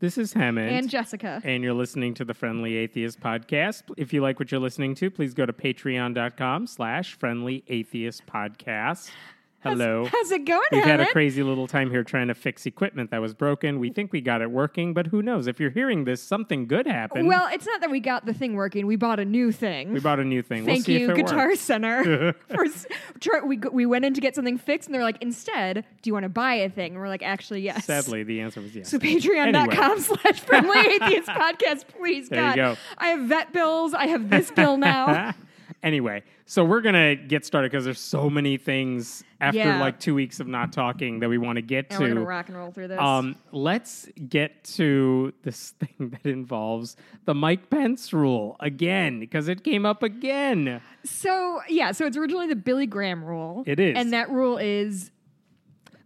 This is Hemant. and Jessica. and you're listening to the Friendly Atheist Podcast. If you like what you're listening to, please go to patreon.com slash friendly atheist podcast. Hello. How's it going, We've had a crazy little time here trying to fix equipment that was broken. We think we got it working, but who knows? If you're hearing this, something good happened. Well, it's not that we got the thing working. We bought a new thing. we bought a new thing. Thank we'll see you, if it Guitar works. Center. for, we, we went in to get something fixed, and they're like, instead, do you want to buy a thing? And we're like, actually, yes. Sadly, the answer was yes. So patreon.com slash friendly atheist podcast, please. There you God. go. I have vet bills. I have this bill now. Anyway, so we're gonna get started because there's so many things after Yeah. like two weeks of not talking that we want to get and we're to. gonna rock and roll through this. Um, let's get to this thing that involves the Mike Pence rule again because it came up again. So yeah, so it's originally the Billy Graham rule. It is. and that rule is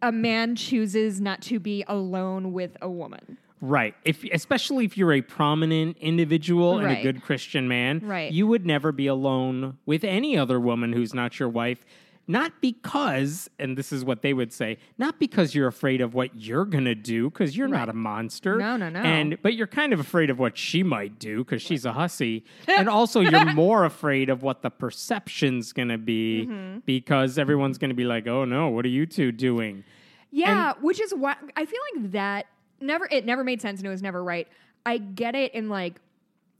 a man chooses not to be alone with a woman. Right. If especially if you're a prominent individual and a good Christian man, Right. you would never be alone with any other woman who's not your wife. Not because, and this is what they would say, not because you're afraid of what you're gonna do, because you're not a monster. No, no, no. And but you're kind of afraid of what she might do because she's a hussy, and also you're more afraid of what the perception's gonna be Mm-hmm. because everyone's gonna be like, "Oh no, what are you two doing?" Yeah, which is why I feel like that never it never made sense and it was never right. I get it in like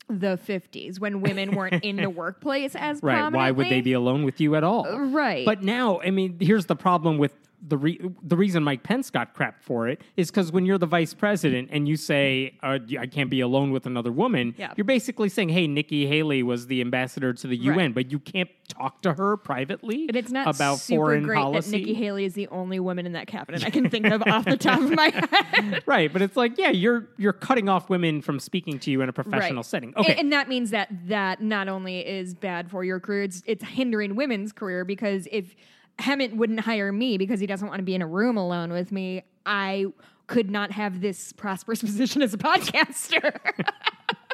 the 50s when women weren't in the workplace as Right. Why would they be alone with you at all? Right. But now, I mean, here's the problem with the re- the reason Mike Pence got crap for it is because when you're the vice president and you say uh, I can't be alone with another woman, Yeah. you're basically saying, "Hey, Nikki Haley was the ambassador to the UN, Right. but you can't talk to her privately And it's not about super foreign great policy." that Nikki Haley is the only woman in that cabinet I can think of off the top of my head. right, but it's like, yeah, you're you're cutting off women from speaking to you in a professional Right. setting. Okay, And, that means that that not only is bad for your career, it's, it's hindering women's career because if Hemant wouldn't hire me because he doesn't want to be in a room alone with me, I could not have this prosperous position as a podcaster.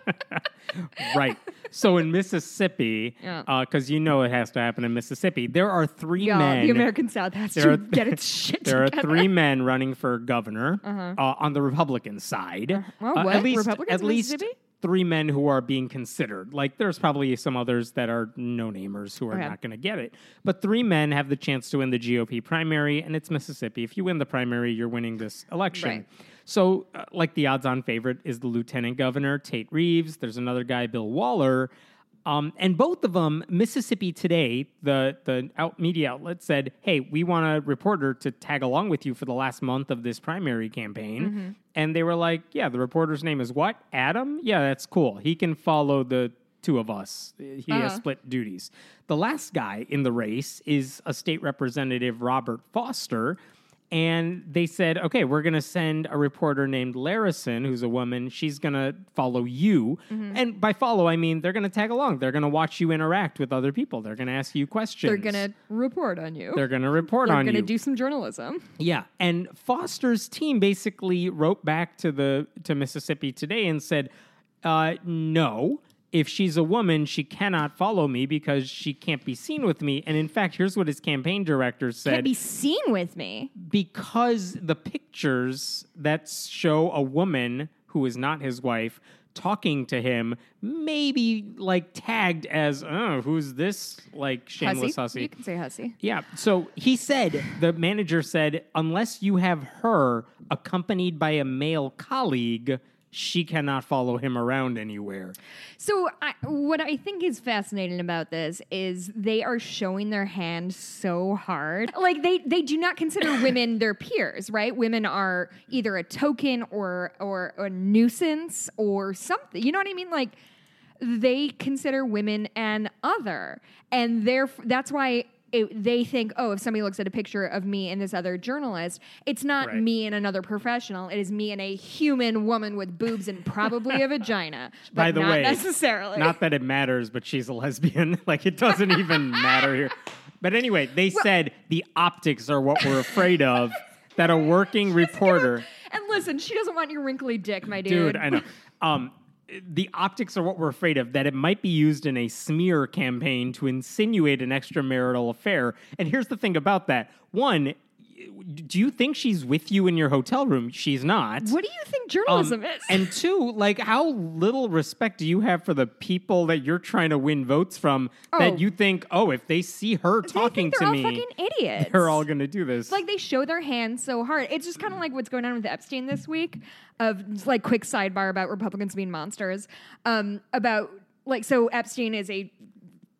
right. So in Mississippi, Yeah. because you know it has to happen in Mississippi, there are three yeah, men. the American South has to are- get its shit There are three men running for governor uh, on the Republican side. Uh-huh. Well, Uh, what? At least, Republicans at least Mississippi? Three men who are being considered. Like, there's probably some others that are no namers who are Okay. not going to get it. But three men have the chance to win the GOP primary, and it's Mississippi. If you win the primary, you're winning this election. Right. So, uh, like, the odds on favorite is the lieutenant governor, Tate Reeves. There's another guy, Bill Waller. Um, and both of them, Mississippi Today, the the out media outlet said, "Hey, we want a reporter to tag along with you for the last month of this primary campaign." Mm-hmm. And they were like, "Yeah, the reporter's name is what? Adam? Yeah, that's cool. He can follow the two of us. He has Uh-huh. split duties." The last guy in the race is a state representative, Robert Foster. And they said, okay, we're going to send a reporter named Larrison, who's a woman. She's going to follow you. Mm-hmm. And by follow, I mean they're going to tag along. They're going to watch you interact with other people. They're going to ask you questions. They're going to report on you. They're going to report on you. They're going to do some journalism. Yeah, and Foster's team basically wrote back to the to Mississippi Today and said, uh, "No, if she's a woman, she cannot follow me because she can't be seen with me." And in fact, here's what his campaign director said: Can't be seen with me. because the pictures that show a woman who is not his wife talking to him maybe like tagged as oh who's this like shameless hussy You can say hussy. yeah. So he said, the manager said, unless you have her accompanied by a male colleague, she cannot follow him around anywhere. So, I, what I think is fascinating about this is they are showing their hand so hard. Like they they do not consider women their peers, right? Women are either a token or or a nuisance or something. You know what I mean? Like they consider women an other, and therefore that's why. It, they think, oh, if somebody looks at a picture of me and this other journalist, it's not Right. me and another professional. It is me and a human woman with boobs and probably a vagina. But By the not way, necessarily. Not that it matters, but she's a lesbian. like it doesn't even matter here. But anyway, they said the optics are what we're afraid of. That a working reporter, and listen, she doesn't want your wrinkly dick, my dude. dude, I know. Um, the optics are what we're afraid of that it might be used in a smear campaign to insinuate an extramarital affair. And here's the thing about that one, do you think she's with you in your hotel room? She's not. What do you think Um, journalism is? and two, like how little respect do you have for the people that you're trying to win votes from Oh. that you think, oh, if they see her talking to they're me, all fucking idiots. they're all going to do this. like they show their hands so hard. It's just kind of like what's going on with Epstein this week. Of just, like quick sidebar about Republicans being monsters. Um, about like so Epstein is a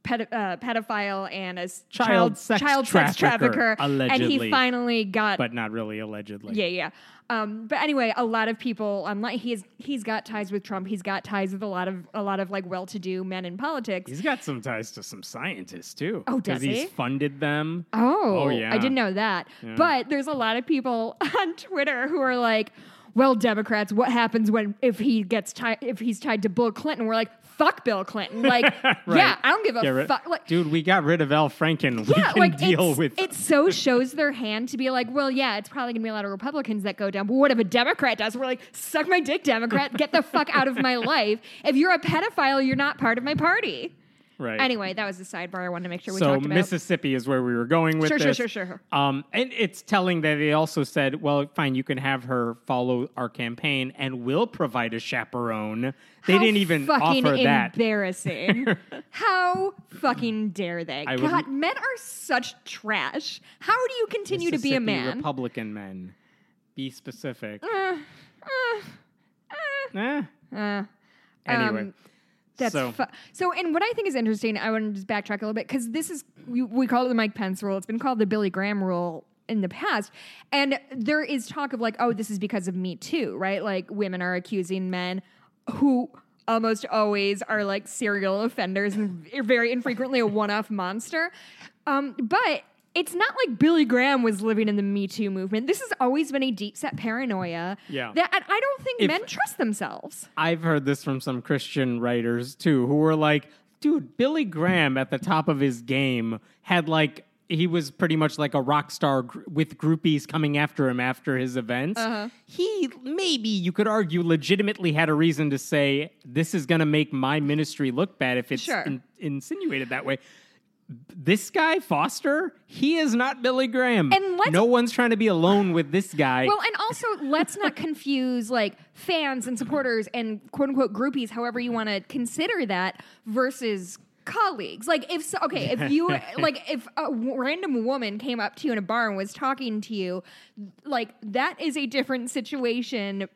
ped- uh, pedophile and a Child sex child sex trafficker, trafficker, and he finally got but not really allegedly. yeah, yeah. Um, but anyway, a lot of people online. He's he's got ties with Trump. He's got ties with a lot of a lot of like well-to-do men in politics. He's got some ties to some scientists too. Oh, does he's he? funded them. Oh, Oh, yeah. I didn't know that. Yeah. But there's a lot of people on Twitter who are like, "Well, Democrats, what happens when if he gets tied if he's tied to Bill Clinton?" We're like, "Fuck Bill Clinton!" Like, yeah, I don't give a rid- fuck. Like, Dude, we got rid of Al Franken. we yeah, can like deal with it so shows their hand to be like, well, yeah, it's probably gonna be a lot of Republicans that go down. But what if a Democrat does? We're like, suck my dick, Democrat, get the fuck out of my life. If you're a pedophile, you're not part of my party. Right. Anyway, that was the sidebar I wanted to make sure we so talked about. So Mississippi is where we were going with Sure, sure, this. sure, sure, sure. Um, and it's telling that they also said, well, fine, you can have her follow our campaign, and we'll provide a chaperone. They How didn't even fucking offer that. Embarrassing. How fucking dare they? I God, men are such trash. How do you continue to be a man? Republican men. Be specific. Uh, uh, Eh. uh, Anyway. um, That's So- fu- so. And what I think is interesting, I want to just backtrack a little bit because this is we, we call it the Mike Pence rule. It's been called the Billy Graham rule in the past, and there is talk of like, oh, this is because of Me Too, right? Like women are accusing men who almost always are like serial offenders and very infrequently a one-off monster. Um, but it's not like Billy Graham was living in the Me Too movement. This has always been a deep set paranoia. Yeah. That and I don't think If- men trust themselves. I've heard this from some Christian writers too, who were like, dude, Billy Graham at the top of his game had like, he was pretty much like a rock star gr- with groupies coming after him after his events. Uh-huh. He maybe you could argue legitimately had a reason to say this is going to make my ministry look bad if it's Sure. in- insinuated that way. This guy Foster, he is not Billy Graham. And let's- no one's trying to be alone with this guy. Well, and also let's not confuse like fans and supporters and quote unquote groupies, however you want to consider that, versus colleagues. Like if so, okay, if you like if a w- random woman came up to you in a bar and was talking to you, like that is a different situation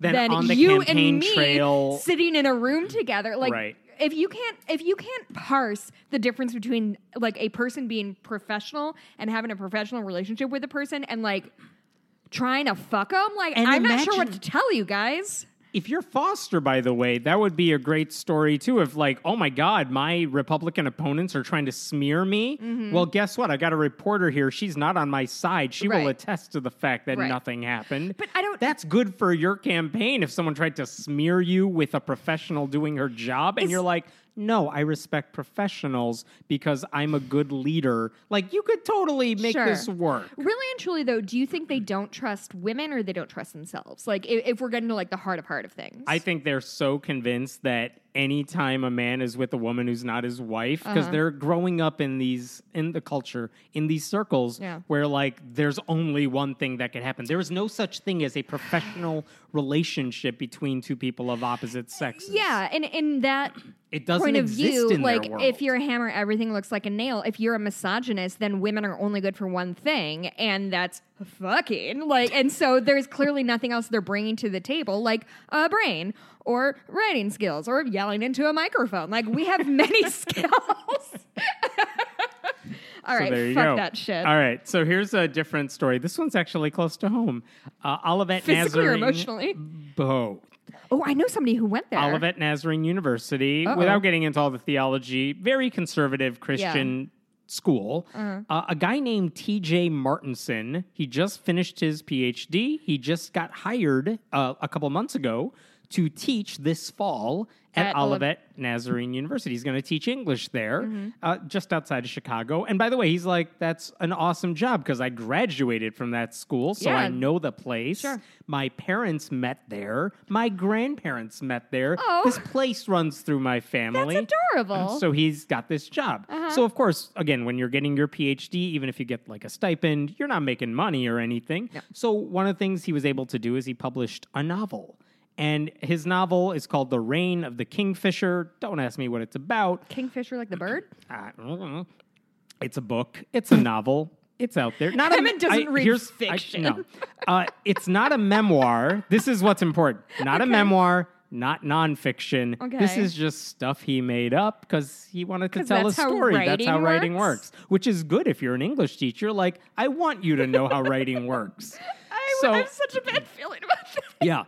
Then than on the you and me trail- sitting in a room together. Like Right. if you can't if you can't parse the difference between like a person being professional and having a professional relationship with a person and like trying to fuck them like And i'm not sure what to tell you guys if you're Foster, by the way, that would be a great story too. If like, oh my God, my Republican opponents are trying to smear me. Mm-hmm. Well, guess what? I got a reporter here. She's not on my side. She will attest to the fact that Right. nothing happened. But I don't- That's good for your campaign. If someone tried to smear you with a professional doing her job, and Is- you're like. No, I respect professionals because I'm a good leader. Like you could totally make Sure. this work. really and truly though do you think they don't trust women or they don't trust themselves like if, if we're getting to like the heart of heart of things I think they're so convinced that anytime a man is with a woman who's not his wife, because Uh-huh. they're growing up in these in the culture in these circles Yeah. where like there's only one thing that can happen. There is no such thing as a professional relationship between two people of opposite sexes. yeah and in that it doesn't point of view, like if you're a hammer, everything looks like a nail. If you're a misogynist, then women are only good for one thing, and that's fucking. Like, and so there's clearly nothing else they're bringing to the table, like a brain or writing skills or yelling into a microphone. Like, we have many skills. All So there you fuck go. that shit. All right, so here's a different story. This one's actually close to home. Uh, Olivet Physically or Nazarene, emotionally? both. Oh, I know somebody who went there. Olivet Nazarene University, Uh-oh. without getting into all the theology, very conservative Christian school. Uh-huh. Uh, a guy named TJ Martinson, he just finished his PhD. He just got hired uh, a couple months ago to teach this fall at, At Olivet- Nazarene University. He's going to teach English there, uh, just outside of Chicago. And by the way, he's like, that's an awesome job because I graduated from that school, so I know the place. Sure. My parents met there. My grandparents met there. Oh. This place runs through my family. That's adorable. So he's got this job. So of course, again, when you're getting your PhD, even if you get like a stipend, you're not making money or anything. So one of the things he was able to do is he published a novel. And his novel is called The Reign of the Kingfisher. Don't ask me what it's about. Kingfisher like the bird? I don't know. It's a book. It's a novel. It's out there. Not a, doesn't read here's- fiction. no, uh, it's not a memoir. This is what's important. Not a memoir. Not nonfiction. This is just stuff he made up because he wanted to tell a how story. That's how writing writing works? works. Which is good if you're an English teacher. Like, I want you to know how writing works. I, So- I have such a bad feeling about this. yeah.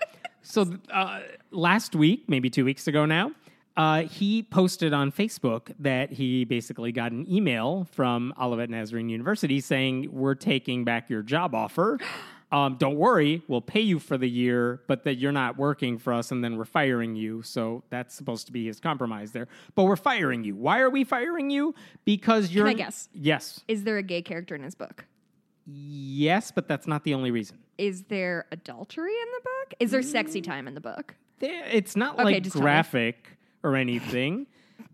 So uh, last week, maybe two weeks ago now, uh, he posted on Facebook that he basically got an email from Olivet Nazarene University saying, We're taking back your job offer. Um, don't worry, we'll pay you for the year, but that you're not working for us and then we're firing you. So that's supposed to be his compromise there. But we're firing you. Why are we firing you? Because you're. I guess? Yes. Is there a gay character in his book? Yes, but that's not the only reason. Is there adultery in the book? Is there sexy time in the book? There- It's not Okay, like just tell me. graphic or anything.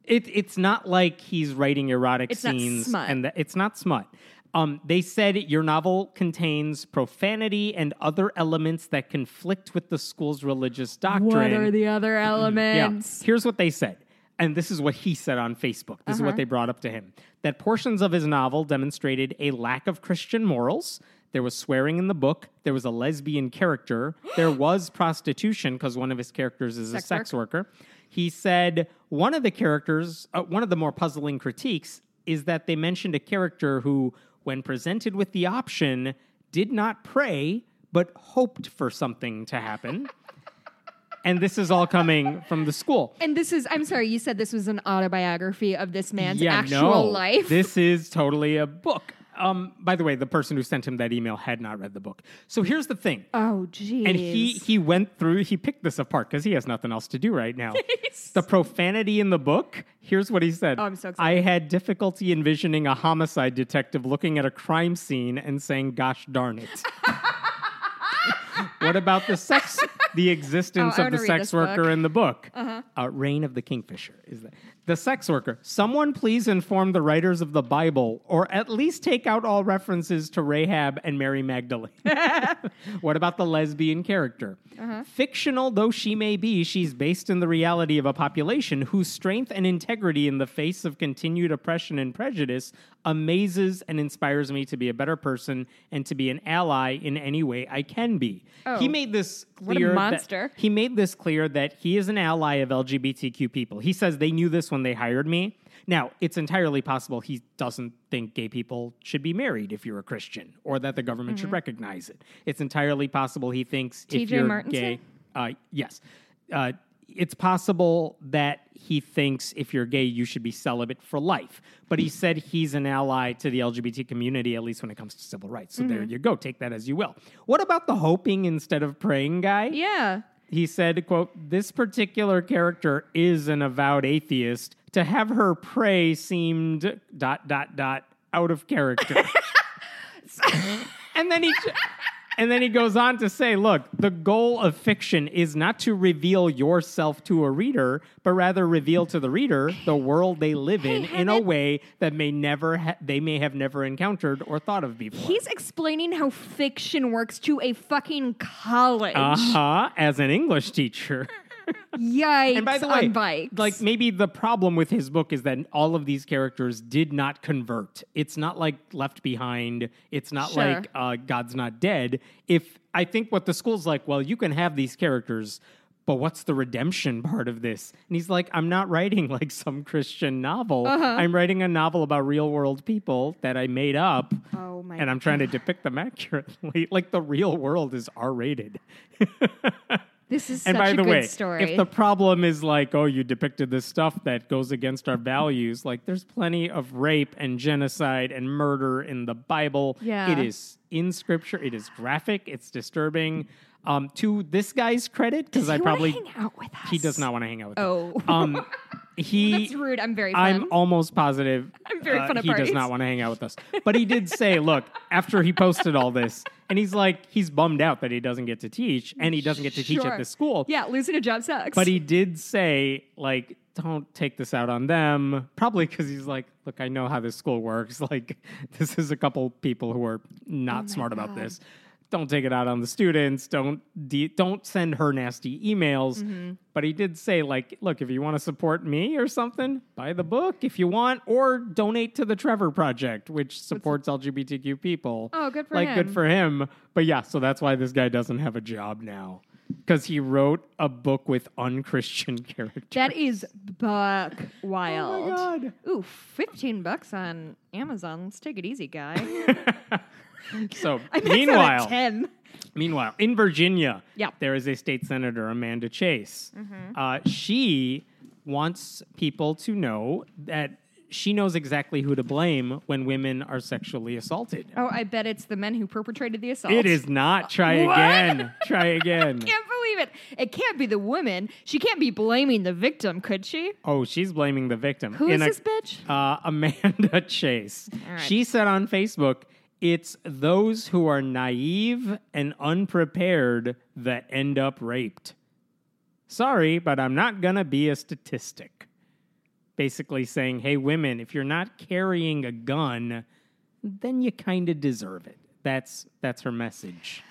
it, it's not like he's writing erotic It's not scenes, smut. and that it's not smut. Um, they said your novel contains profanity and other elements that conflict with the school's religious doctrine. What are the other Yeah. elements? Here's what they said. And this is what he said on Facebook. This is Uh-huh. what they brought up to him that portions of his novel demonstrated a lack of Christian morals. There was swearing in the book. There was a lesbian character. There was prostitution because one of his characters is Sex a sex worker. He said one of the characters, uh, one of the more puzzling critiques is that they mentioned a character who, when presented with the option, did not pray but hoped for something to happen. And this is all coming from the school. And this is, I'm sorry, you said this was an autobiography of this man's yeah, actual no, life. This is totally a book. Um, by the way, the person who sent him that email had not read the book. So here's the thing. oh, geez. And he he went through, he picked this apart because he has nothing else to do right now. the profanity in the book, here's what he said. Oh, I'm so excited. I had difficulty envisioning a homicide detective looking at a crime scene and saying, gosh darn it. what about the sex, the existence Oh, of the sex this book. worker in the book? Uh-huh. Reign of the Kingfisher is that. The sex worker. Someone please inform the writers of the Bible, or at least take out all references to Rahab and Mary Magdalene. what about the lesbian character? Fictional though she may be, she's based in the reality of a population whose strength and integrity in the face of continued oppression and prejudice amazes and inspires me to be a better person and to be an ally in any way I can be. Oh. He made this What a clear. that- monster. he made this clear that he is an ally of LGBTQ people. He says they knew this when they hired me. Now, it's entirely possible he doesn't think gay people should be married if you're a Christian or that the government should recognize it. It's entirely possible he thinks if T.J. you're Martinson? gay, uh, yes. Uh, it's possible that he thinks if you're gay, you should be celibate for life. But he hmm. said he's an ally to the LGBT community, at least when it comes to civil rights. So there mm-hmm. you go. Take that as you will. What about the hoping instead of praying guy? yeah. he said quote this particular character is an avowed atheist to have her pray seemed dot dot dot out of character and then he and then he goes on to say look the goal of fiction is not to reveal yourself to a reader but rather reveal to the reader the world they live in in a way that may never ha- they may have never encountered or thought of before. He's explaining how fiction works to a fucking college. uh-huh as an english teacher Yikes. And by the way, on bikes. like maybe the problem with his book is that all of these characters did not convert. It's not like Left Behind. It's not Sure. like uh, God's Not Dead. If I think what the school's like, well, you can have these characters, but what's the redemption part of this? And he's like, I'm not writing like some Christian novel. Uh-huh. I'm writing a novel about real world people that I made up. Oh my And I'm trying to depict them accurately. like the real world is R rated. this is And such by a the good way, story. if the problem is like, oh, you depicted this stuff that goes against our values, like there's plenty of rape and genocide and murder in the Bible. Yeah. It is in scripture, it is graphic, it's disturbing. Um, to this guy's credit, because I probably hang out with us. he does not want to hang out with. Us. Oh. Um, he. that's rude. I'm very fun. I'm almost positive I'm very uh, fun at he does parties. not want to hang out with us. But he did say, look, after he posted all this, and he's like, he's bummed out that he doesn't get to teach, and he doesn't get to teach Sure. at this school. yeah, losing a job sucks. But he did say, like, don't take this out on them. Probably because he's like, look, I know how this school works. Like, this is a couple people who are not smart about Oh God. this. Don't take it out on the students. Don't de- don't send her nasty emails. Mm-hmm. But he did say, like, look, if you want to support me or something, buy the book if you want, or donate to the Trevor Project, which supports LGBTQ people. Oh, good for like, good him. for him. But yeah, so that's why this guy doesn't have a job now. Because he wrote a book with unchristian characters. that is buck wild. Oh my god. Ooh, 15 bucks on Amazon. Let's take it easy, guy. So I maxed out at meanwhile, 10. meanwhile, in Virginia, Yeah. there is a state senator, Amanda Chase. Uh, she wants people to know that she knows exactly who to blame when women are sexually assaulted. Oh, I bet it's the men who perpetrated the assault. It is not. Try What? again. Try again. I can't believe it. It can't be the woman. She can't be blaming the victim, could she? Oh, she's blaming the victim. Who is a- this bitch? Uh, Amanda Chase. right. She said on Facebook, it's those who are naive and unprepared that end up raped. Sorry, but I'm not going to be a statistic. Basically saying, hey, women, if you're not carrying a gun, then you kind of deserve it. That's that's her message.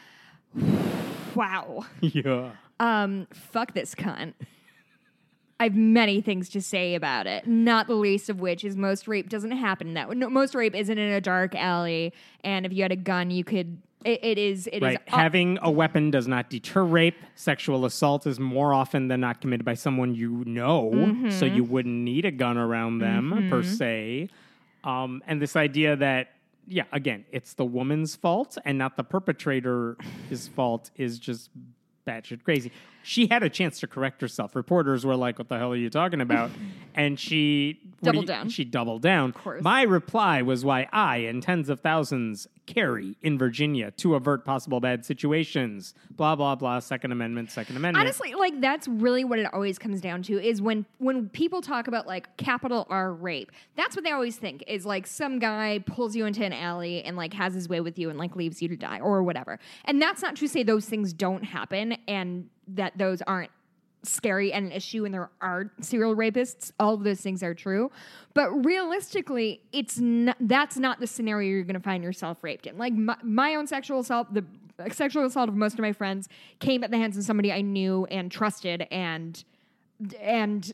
Wow. yeah. Um, fuck this cunt. I have many things to say about it, not the least of which is most rape doesn't happen that way. No, most rape isn't in a dark alley, and if you had a gun, you could. It, it is. It is. Right. Having a weapon does not deter rape. Sexual assault is more often than not committed by someone you know, Mm-hmm. so you wouldn't need a gun around them per se. Um, and this idea that, yeah, again, it's the woman's fault and not the perpetrator's fault is just batshit crazy. She had a chance to correct herself. Reporters were like, "What the hell are you talking about?" and she Doubled down. She doubled down. Of course. My reply was why I and tens of thousands carry in Virginia to avert possible bad situations. Blah blah blah. Second Amendment. Second Amendment. Honestly, like that's really what it always comes down to is when when people talk about like capital R rape, that's what they always think is like some guy pulls you into an alley and like has his way with you and like leaves you to die or whatever. And that's not to say those things don't happen and that those aren't scary and an issue and there are serial rapists. All of those things are true. But realistically it's not that's not the scenario you're going to find yourself raped in. Like my, my own sexual assault the sexual assault of most of my friends came at the hands of somebody i knew and trusted and and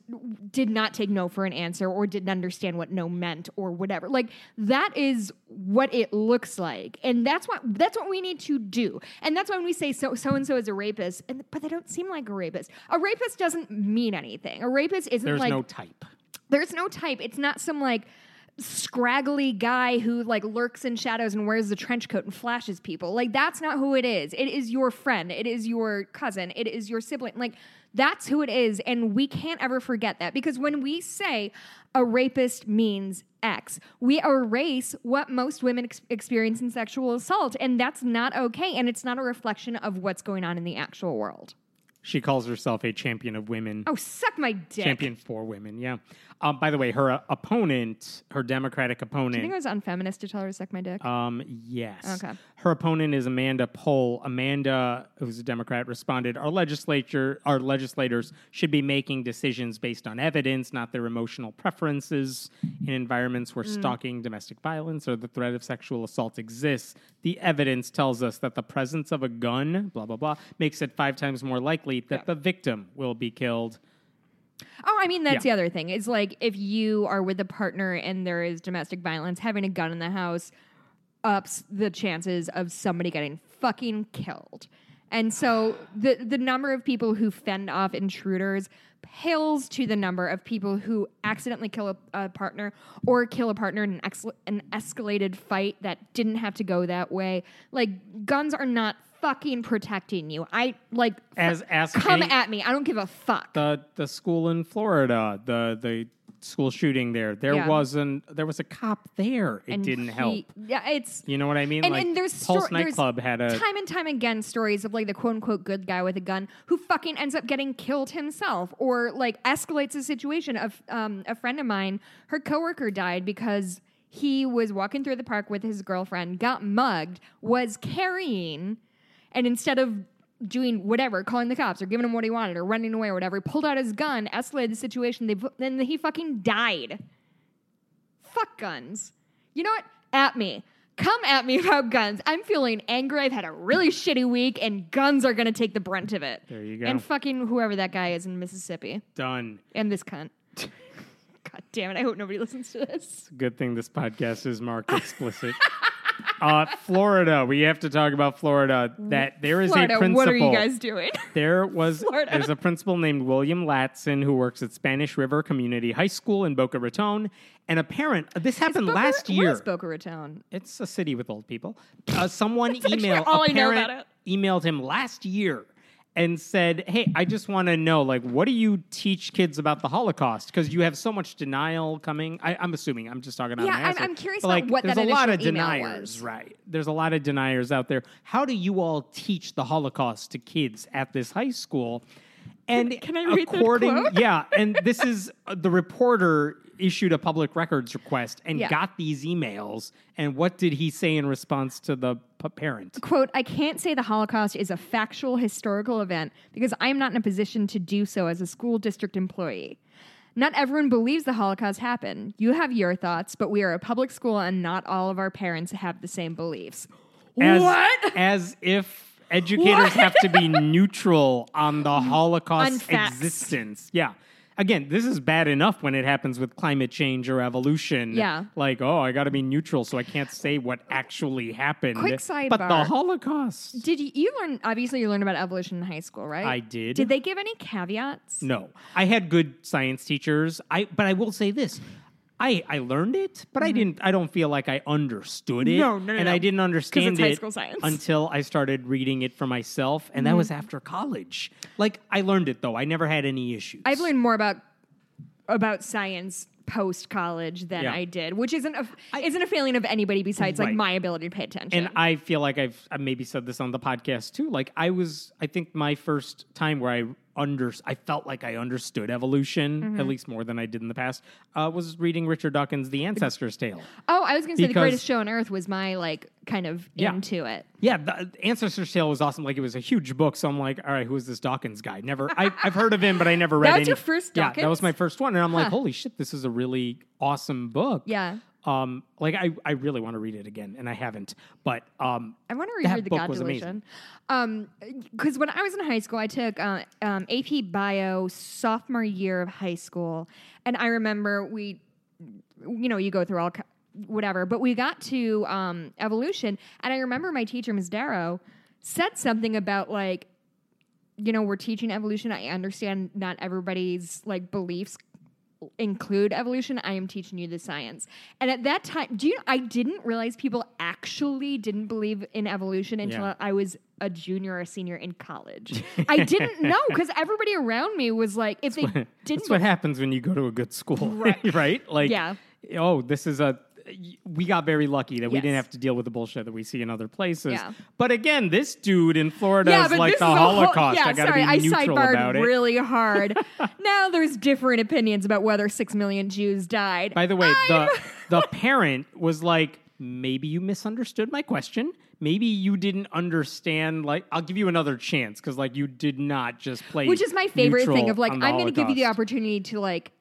did not take no for an answer or didn't understand what no meant or whatever. Like that is what it looks like. And that's what that's what we need to do. And that's why when we say so so and so is a rapist and but they don't seem like a rapist. A rapist doesn't mean anything. A rapist isn't There's like no type. there's no type. It's not some like scraggly guy who like lurks in shadows and wears the trench coat and flashes people. Like that's not who it is. It is your friend. It is your cousin. It is your sibling. Like that's who it is and we can't ever forget that because when we say a rapist means X. We erase what most women ex- experience in sexual assault, and that's not okay. And it's not a reflection of what's going on in the actual world. She calls herself a champion of women. Oh, suck my dick. Champion for women, yeah. Um, by the way, her uh, opponent, her Democratic Do you think it was unfeminist to tell her to suck my dick? um, yes. Okay. Her opponent is Amanda Pohl. Amanda, who's a Democrat, responded, "Our legislature, our legislators should be making decisions based on evidence, not their emotional preferences. In environments where stalking, domestic violence, or the threat of sexual assault exists, the evidence tells us that the presence of a gun, blah blah blah, makes it five times more likely that Yeah. the victim will be killed." Oh, I mean, that's Yeah. the other thing. Is like if you are with a partner and there is domestic violence, having a gun in the house ups the chances of somebody getting fucking killed. And so the the number of people who fend off intruders pales to the number of people who accidentally kill a, a partner or kill a partner in an, ex- an escalated fight that didn't have to go that way. Like guns are not fucking protecting you. I like As ask come any- at me. I don't give a fuck. the the school in Florida, the the school shooting there. There Yeah. wasn't. There was a cop there. It And didn't he- help. Yeah, it's You know what I mean? and, like and there's Pulse sto- there's nightclub had a. time and time again stories of like the quote unquote good guy with a gun who fucking ends up getting killed himself or like escalates the situation. Of um, a friend of mine, her coworker died because he was walking through the park with his girlfriend, got mugged, was carrying, and instead of doing whatever, calling the cops or giving him what he wanted or running away or whatever, he pulled out his gun, escalated the situation. They then he fucking died. Fuck guns. You know what? At me. Come at me about guns. I'm feeling angry. I've had a really shitty week, and guns are to take the brunt of it. There you go. And fucking whoever that guy is in Mississippi. Done. And this cunt. God damn it. I hope nobody listens to this. Good thing this podcast is marked explicit. Uh, Florida. We have to talk about Florida. That there is Florida, a principal. what are you guys doing? There was Florida. there's a principal named William Latson who works at Spanish River Community High School in Boca Raton, and a parent. This happened Boca- last year. is Boca Raton? It's a city with old people. Uh, someone emailed all a I know parent about emailed him last year and said, "Hey, I just want to know, like, what do you teach kids about the Holocaust? Because you have so much denial coming. I, I'm assuming. I'm just talking out Yeah, I'm-. I'm curious but, about like, what there's that a lot of deniers, was. right? There's a lot of deniers out there. How do you all teach the Holocaust to kids at this high school?" And can I read the according, quote? yeah, and this is uh, the reporter issued a public records request and Yeah. got these emails. And what did he say in response to the parent? Quote, I can't say the Holocaust is a factual historical event because I'm not in a position to do so as a school district employee. Not everyone believes the Holocaust happened. You have your thoughts, but we are a public school and not all of our parents have the same beliefs. As, what? As if educators What? have to be neutral on the Holocaust On existence. Yeah. Again, this is bad enough when it happens with climate change or evolution. Yeah. Like, oh, I got to be neutral, so I can't say what actually happened. Quick But the. Holocaust. Did you, you learn, obviously, you learned about evolution in high school, right? I did. Did they give any caveats? No, I had good science teachers. I but I will say this. I, I learned it, but I didn't. I don't feel like I understood it, Mm-hmm. No, no, no, and no. I didn't understand it until I started reading it for myself, and that was after college. Like I learned it though. I never had any issues. I've learned more about about science post college than Yeah. I did, which isn't a isn't a failing of anybody besides like my ability to pay attention. and I feel like I've I maybe said this on the podcast too. Like I was, I think my first time where I under, I felt like I understood evolution Mm-hmm. at least more than I did in the past. Uh, was reading Richard Dawkins' The Ancestor's Tale. oh, I was going to say the greatest show on earth was my like kind of Yeah. into it. Yeah, the Ancestor's Tale was awesome. Like it was a huge book, so I'm like, all right, who is this Dawkins guy? Never, I, I've heard of him, but I never read. That was any- your first Yeah, that was my first one, and I'm like, holy shit, this is a really awesome book. Yeah. Um, like I, I really want to read it again, and I haven't. But um, I want to reread the book God was Delusion. Um, because when I was in high school, I took uh, um, AP Bio sophomore year of high school, and I remember we, you know, you go through all whatever, but we got to um, evolution, and I remember my teacher, Ms. Darrow, said something about like, you know, we're teaching evolution. I understand not everybody's like beliefs include evolution i am teaching you the science and at that time do you i didn't realize people actually didn't believe in evolution until Yeah. i was a junior or a senior in college i didn't know because everybody around me was like if they didn't that's what happens when you go to a good school, Right. right? Like, Yeah. Oh, this is a. We got very lucky that we didn't have to deal with the bullshit that we see in other places. Yeah. But again, this dude in Florida yeah, is like the is a whole- Holocaust. yeah, I got to sorry, be I neutral sidebarred about it. really hard. now there's different opinions about whether six million Jews died. By the way, the I'm- the parent was like, maybe you misunderstood my question. Maybe you didn't understand. Like, I'll give you another chance because, like, you did not just play. which is my favorite thing of like i'm going to give you the opportunity to like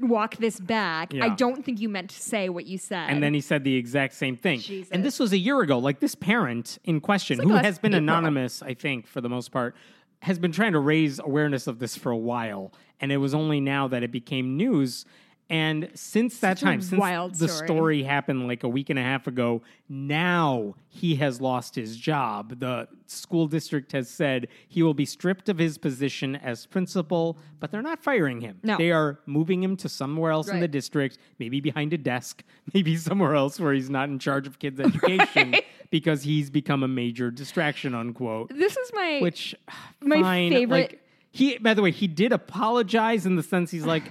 walk this back i don't think you meant to say what you said And then he said the exact same thing. Jesus. And this was a year ago. Like this parent in question, like who has been April. anonymous, I think, for the most part, has been trying to raise awareness of this for a while. And it was only now that it became news. And since that Such time, since the story. story happened like a week and a half ago, now he has lost his job. The school district has said he will be stripped of his position as principal, but they're not firing him. No. They are moving him to somewhere else in the district, maybe behind a desk, maybe somewhere else where he's not in charge of kids' education Right. because he's become a major distraction, unquote. this is my Which My fine, favorite- Like, he, by the way, he did apologize in the sense he's like,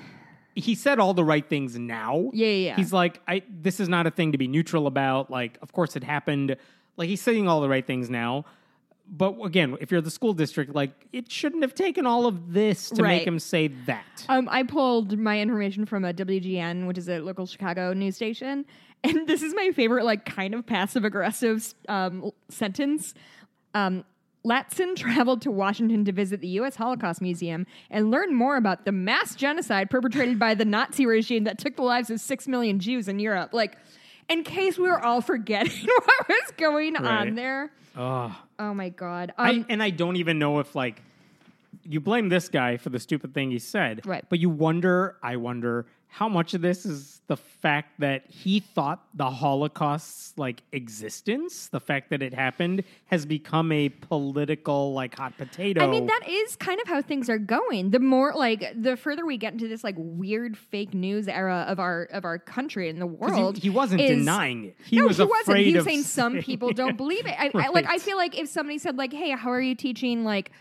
he said all the right things now. Yeah, yeah, yeah. He's like, I this is not a thing to be neutral about. Like, of course it happened. Like he's saying all the right things now. But again, if you're the school district, like it shouldn't have taken all of this to Right. make him say that. Um, I pulled my information from a WGN, which is a local Chicago news station, and this is my favorite, like, kind of passive aggressive um, sentence. Um, Latson traveled to Washington to visit the U.S. Holocaust Museum and learn more about the mass genocide perpetrated by the Nazi regime that took the lives of six million Jews in Europe. Like, in case we were all forgetting what was going Right. on there. Ugh. Oh my god! I, Um, and I don't even know if like you blame this guy for the stupid thing he said, Right. But you wonder, I wonder, how much of this is the fact that he thought the Holocaust's like existence, the fact that it happened, has become a political like hot potato. I mean, that is kind of how things are going. The more like the further we get into this like weird fake news era of our of our country and the world, he, wasn't is- denying it. He no, was he wasn't. He was of saying some people don't believe it. I, I, like I feel like if somebody said like, "Hey, how are you teaching like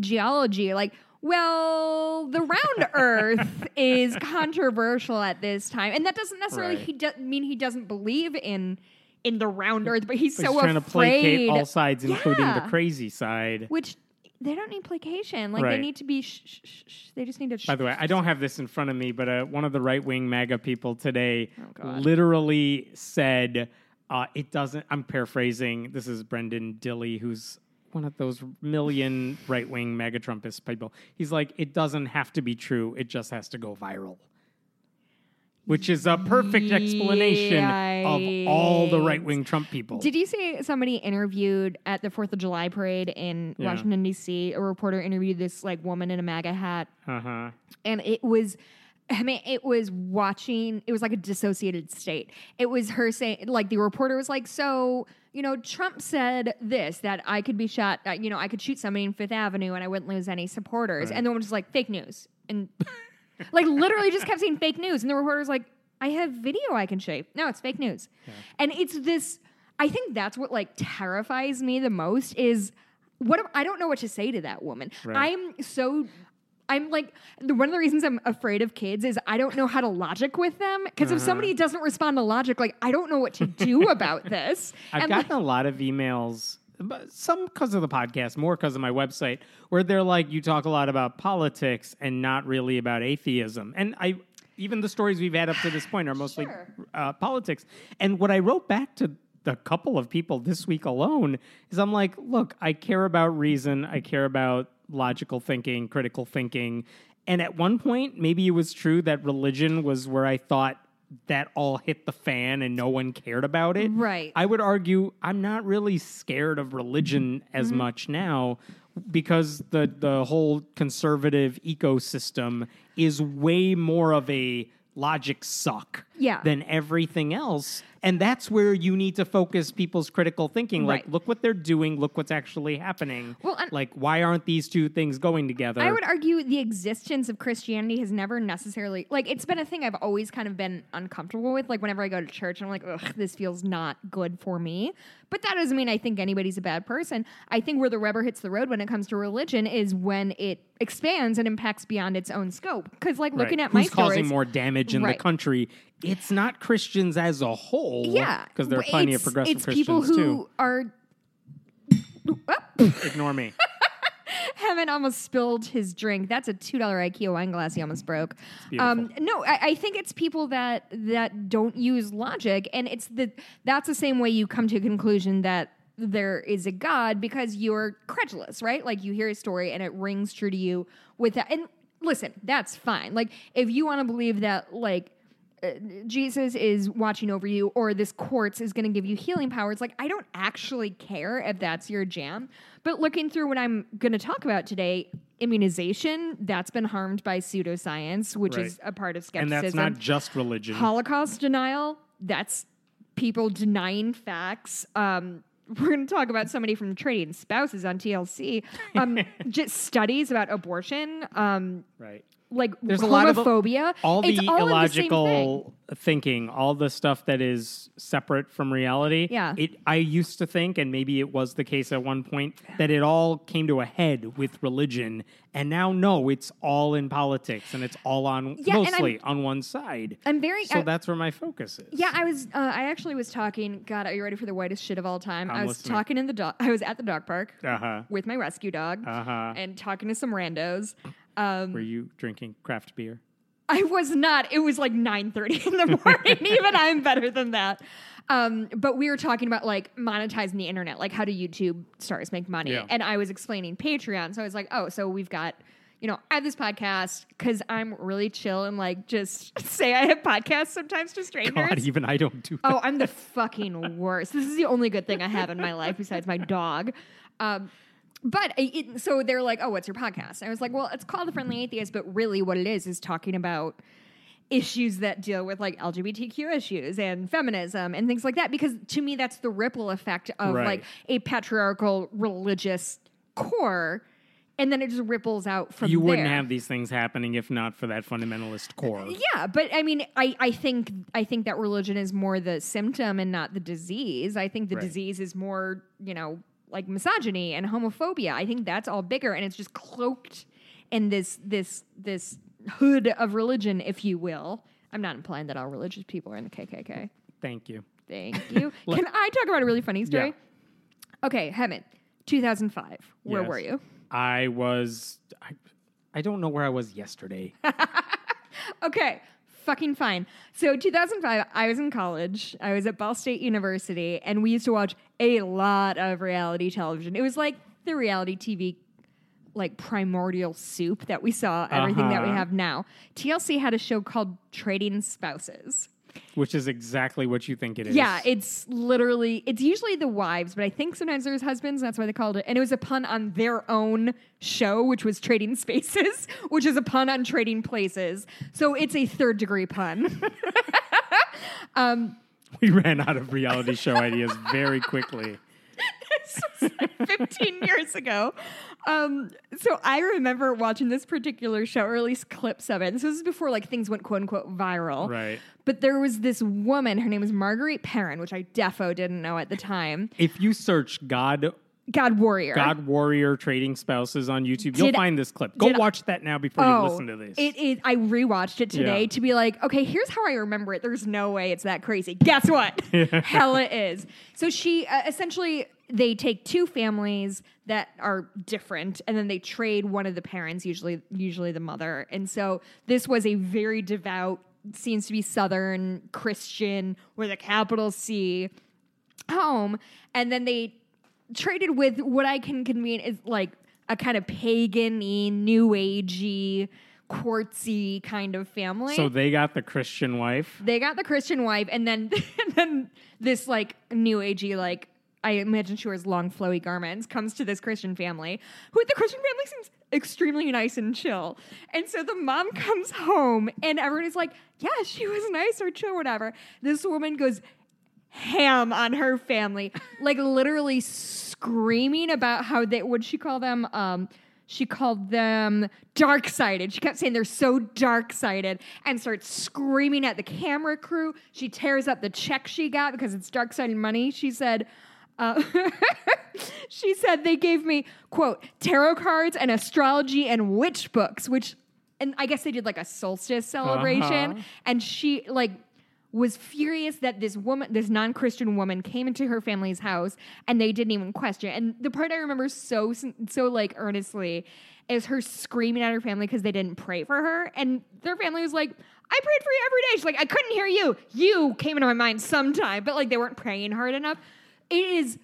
geology?" Like, well, the round Earth is controversial at this time, and that doesn't necessarily Right. he do- mean he doesn't believe in in the round Earth, but he's He's so trying to placate all sides, including the crazy side. Which they don't need placation. Like they need to be. Sh- sh- sh- they just need to. Sh- By the way, I don't have this in front of me, but uh, one of the right wing MAGA people today Oh, literally said, uh, it doesn't, I'm paraphrasing. This is Brenden Dilley, who's one of those million right wing MAGA Trumpist people. He's like, it doesn't have to be true, it just has to go viral. Which is a perfect explanation of all the right wing Trump people. Did you see somebody interviewed at the Fourth of July parade in Yeah. Washington D.C.? A reporter interviewed this like woman in a MAGA hat, uh huh. and it was. I mean, it was watching, it was like a dissociated state. It was her saying, like, the reporter was like, So, you know, Trump said this, that I could be shot, uh, you know, I could shoot somebody in Fifth Avenue and I wouldn't lose any supporters. Right. And the woman was like, Fake news. And like, literally just kept saying fake news. And the reporter was like, I have video I can show you. No, it's fake news. And it's this, I think that's what like terrifies me the most is what, am- I don't know what to say to that woman. Right. I'm so I'm like one of the reasons I'm afraid of kids is I don't know how to logic with them because Uh-huh. if somebody doesn't respond to logic, like I don't know what to do about this. I've And, gotten like, a lot of emails, but some because of the podcast, more because of my website, where they're like, "You talk a lot about politics and not really about atheism." And I, even the stories we've had up to this point are mostly Sure. uh, politics. And what I wrote back to the couple of people this week alone is, I'm like, "Look, I care about reason. I care about logical thinking, critical thinking." And at one point, maybe it was true that religion was where I thought that all hit the fan and no one cared about it. Right. I would argue I'm not really scared of religion as Mm-hmm. much now because the the whole conservative ecosystem is way more of a logic suck Yeah. than everything else and that's where you need to focus people's critical thinking like Right. look what they're doing look what's actually happening Well, and- like why aren't these two things going together I would argue the existence of Christianity has never necessarily like it's been a thing I've always kind of been uncomfortable with. Like whenever I go to church, I'm like, ugh, this feels not good for me. But that doesn't mean I think anybody's a bad person. I think where the rubber hits the road when it comes to religion is when it expands and impacts beyond its own scope. Because like looking Right. at my who's causing stories, more damage in Right. the country it's not christians as a whole yeah, because there are plenty of progressive It's christians people who too are. ignore me Hemant almost spilled his drink. That's a two dollar IKEA wine glass he almost broke. Um, no, I, I think it's people that that don't use logic, and it's the that's the same way you come to a conclusion that there is a God because you're credulous, right? Like you hear a story and it rings true to you with that. And listen, that's fine. Like if you want to believe that, like. Jesus is watching over you, or this quartz is going to give you healing powers. Like, I don't actually care if that's your jam. But looking through what I'm going to talk about today, immunization, that's been harmed by pseudoscience, which Right. is a part of skepticism. and that's not just religion Holocaust denial, that's people denying facts. Um, we're going to talk about somebody from Trading Spouses on TLC. Um, just studies about abortion, um, right like There's a lot of- homophobia. all the It's all in the illogical thinking, all the stuff that is separate from reality. Yeah. It I used to think, and maybe it was the case at one point, that it all came to a head with religion, And now, no, it's all in politics and it's all on Yeah, mostly on one side. I'm very. So I- that's where my focus is. Yeah, I was. Uh, I actually was talking. God, are you ready for the whitest shit of all time? I'm I was listening. talking in the dog. I was at the dog park Uh huh. with my rescue dog Uh huh. and talking to some randos. Um, Were you drinking craft beer? I was not. It was like nine thirty in the morning. Even I'm better than that. Um, but we were talking about like monetizing the internet, like how do YouTube stars make money? Yeah. And I was explaining Patreon. So I was like, oh, so we've got, you know, I have this podcast because I'm really chill and like just say I have podcasts sometimes to strangers. God, even I don't do that. Oh, I'm the fucking worst. This is the only good thing I have in my life besides my dog. Um, but it, so they're like, "Oh, what's your podcast?" I was like, "Well, it's called The Friendly Atheist, but really, what it is is talking about issues that deal with like LGBTQ issues and feminism and things like that." Because to me, that's the ripple effect of Right. like a patriarchal religious core, and then it just ripples out from you wouldn't there. have these things happening if not for that fundamentalist core. Uh, yeah, but I mean, I, I think I think that religion is more the symptom and not the disease. I think the Right. disease is more, you know, like misogyny and homophobia. I think that's all bigger, and it's just cloaked in this this this hood of religion, if you will. I'm not implying that all religious people are in the KKK. Thank you. Thank you. Can I talk about a really funny story? Okay, Hemant, 2005. Where Yes. were you? I was. I, I don't know where I was yesterday. Okay, fucking fine. So 2005, I was in college. I was at Ball State University, and we used to watch a lot of reality television. It was like the reality TV, like primordial soup that we saw everything that we Uh-huh. have now. TLC had a show called Trading Spouses. which is exactly what you think it is. Yeah, it's literally it's usually the wives, but I think sometimes there's husbands. That's why they called it. And it was a pun on their own show, which was Trading Spaces, which is a pun on Trading Places. So it's a third degree pun. we ran out of reality show ideas very quickly. this was like 15 years ago. Um, so I remember watching this particular show, or at least clips of it. This was before like things went quote unquote viral. Right. But there was this woman, her name was Marguerite Perrin, which I defo didn't know at the time. If you search God God Warrior. God Warrior Trading Spouses on YouTube, you'll find this clip. Go did- watch that now before you listen to this. Oh, It is. I rewatched it today Yeah. to be like, okay, here's how I remember it. There's no way it's that crazy. Guess what? Hell, it is. So she uh, essentially they take two families that are different, and then they trade one of the parents, usually usually the mother. And so this was a very devout, seems to be Southern Christian with a capital C home, and then they traded with what I can convene is like a kind of pagan-y, new agey, quartzy kind of family. so they got the Christian wife. they got the Christian wife, and then and then this like new agey like. I imagine she wears long flowy garments, comes to this Christian family, who the Christian family seems extremely nice and chill. And so the mom comes home and everyone is like, Yeah, she was nice or chill, whatever. This woman goes ham on her family, like literally screaming about how they would she call them um she called them dark sided. She kept saying they're so dark sided and starts screaming at the camera crew. She tears up the check she got because it's dark sided money. She said, uh, she said they gave me, quote, tarot cards and astrology and witch books, which, and I guess they did like a solstice celebration. Uh-huh. And she, like, was furious that this woman, this non Christian woman, came into her family's house and they didn't even question. And the part I remember so, so like earnestly is her screaming at her family because they didn't pray for her. And their family was like, I prayed for you every day. She's like, I couldn't hear you. You came into my mind sometime, but like they weren't praying hard enough. It is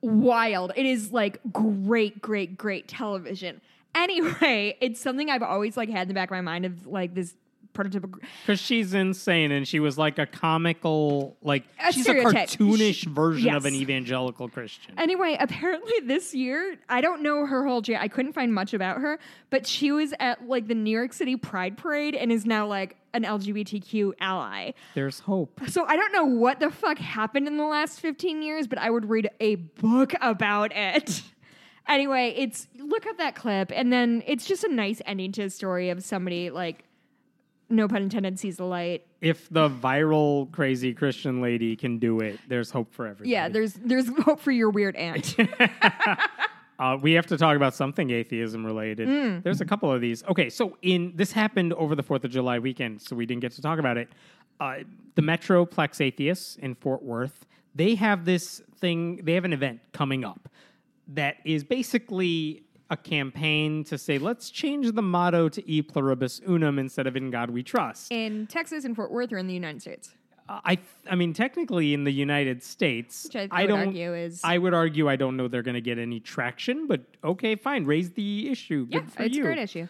wild. It is like great, great, great television. Anyway, it's something I've always like had in the back of my mind of like this prototypical. Because she's insane and she was like a comical, like, A she's stereotype. a cartoonish version of an evangelical Christian. Anyway, apparently this year, I don't know her whole J. I couldn't find much about her, but she was at like the New York City Pride Parade and is now like an LGBTQ ally. There's hope. So I don't know what the fuck happened in the last 15 years, but I would read a book about it. anyway, it's look up that clip and then it's just a nice ending to a story of somebody like no pun intended sees the light. If the viral crazy Christian lady can do it, there's hope for everybody. Yeah, there's there's hope for your weird aunt. Uh, we have to talk about something atheism related. Hmm. There's a couple of these. Okay, so in this happened over the Fourth of July weekend, so we didn't get to talk about it. Uh, the Metroplex Atheists in Fort Worth, they have this thing. They have an event coming up that is basically a campaign to say let's change the motto to "E pluribus unum" instead of "In God We Trust." In Texas and Fort Worth or in the United States? Uh, I, I mean, technically in the United States, Which I, I would don't. argue is I would argue I don't know they're going to get any traction, but okay, fine. Raise the issue. yeah, Good for it's you. a great issue.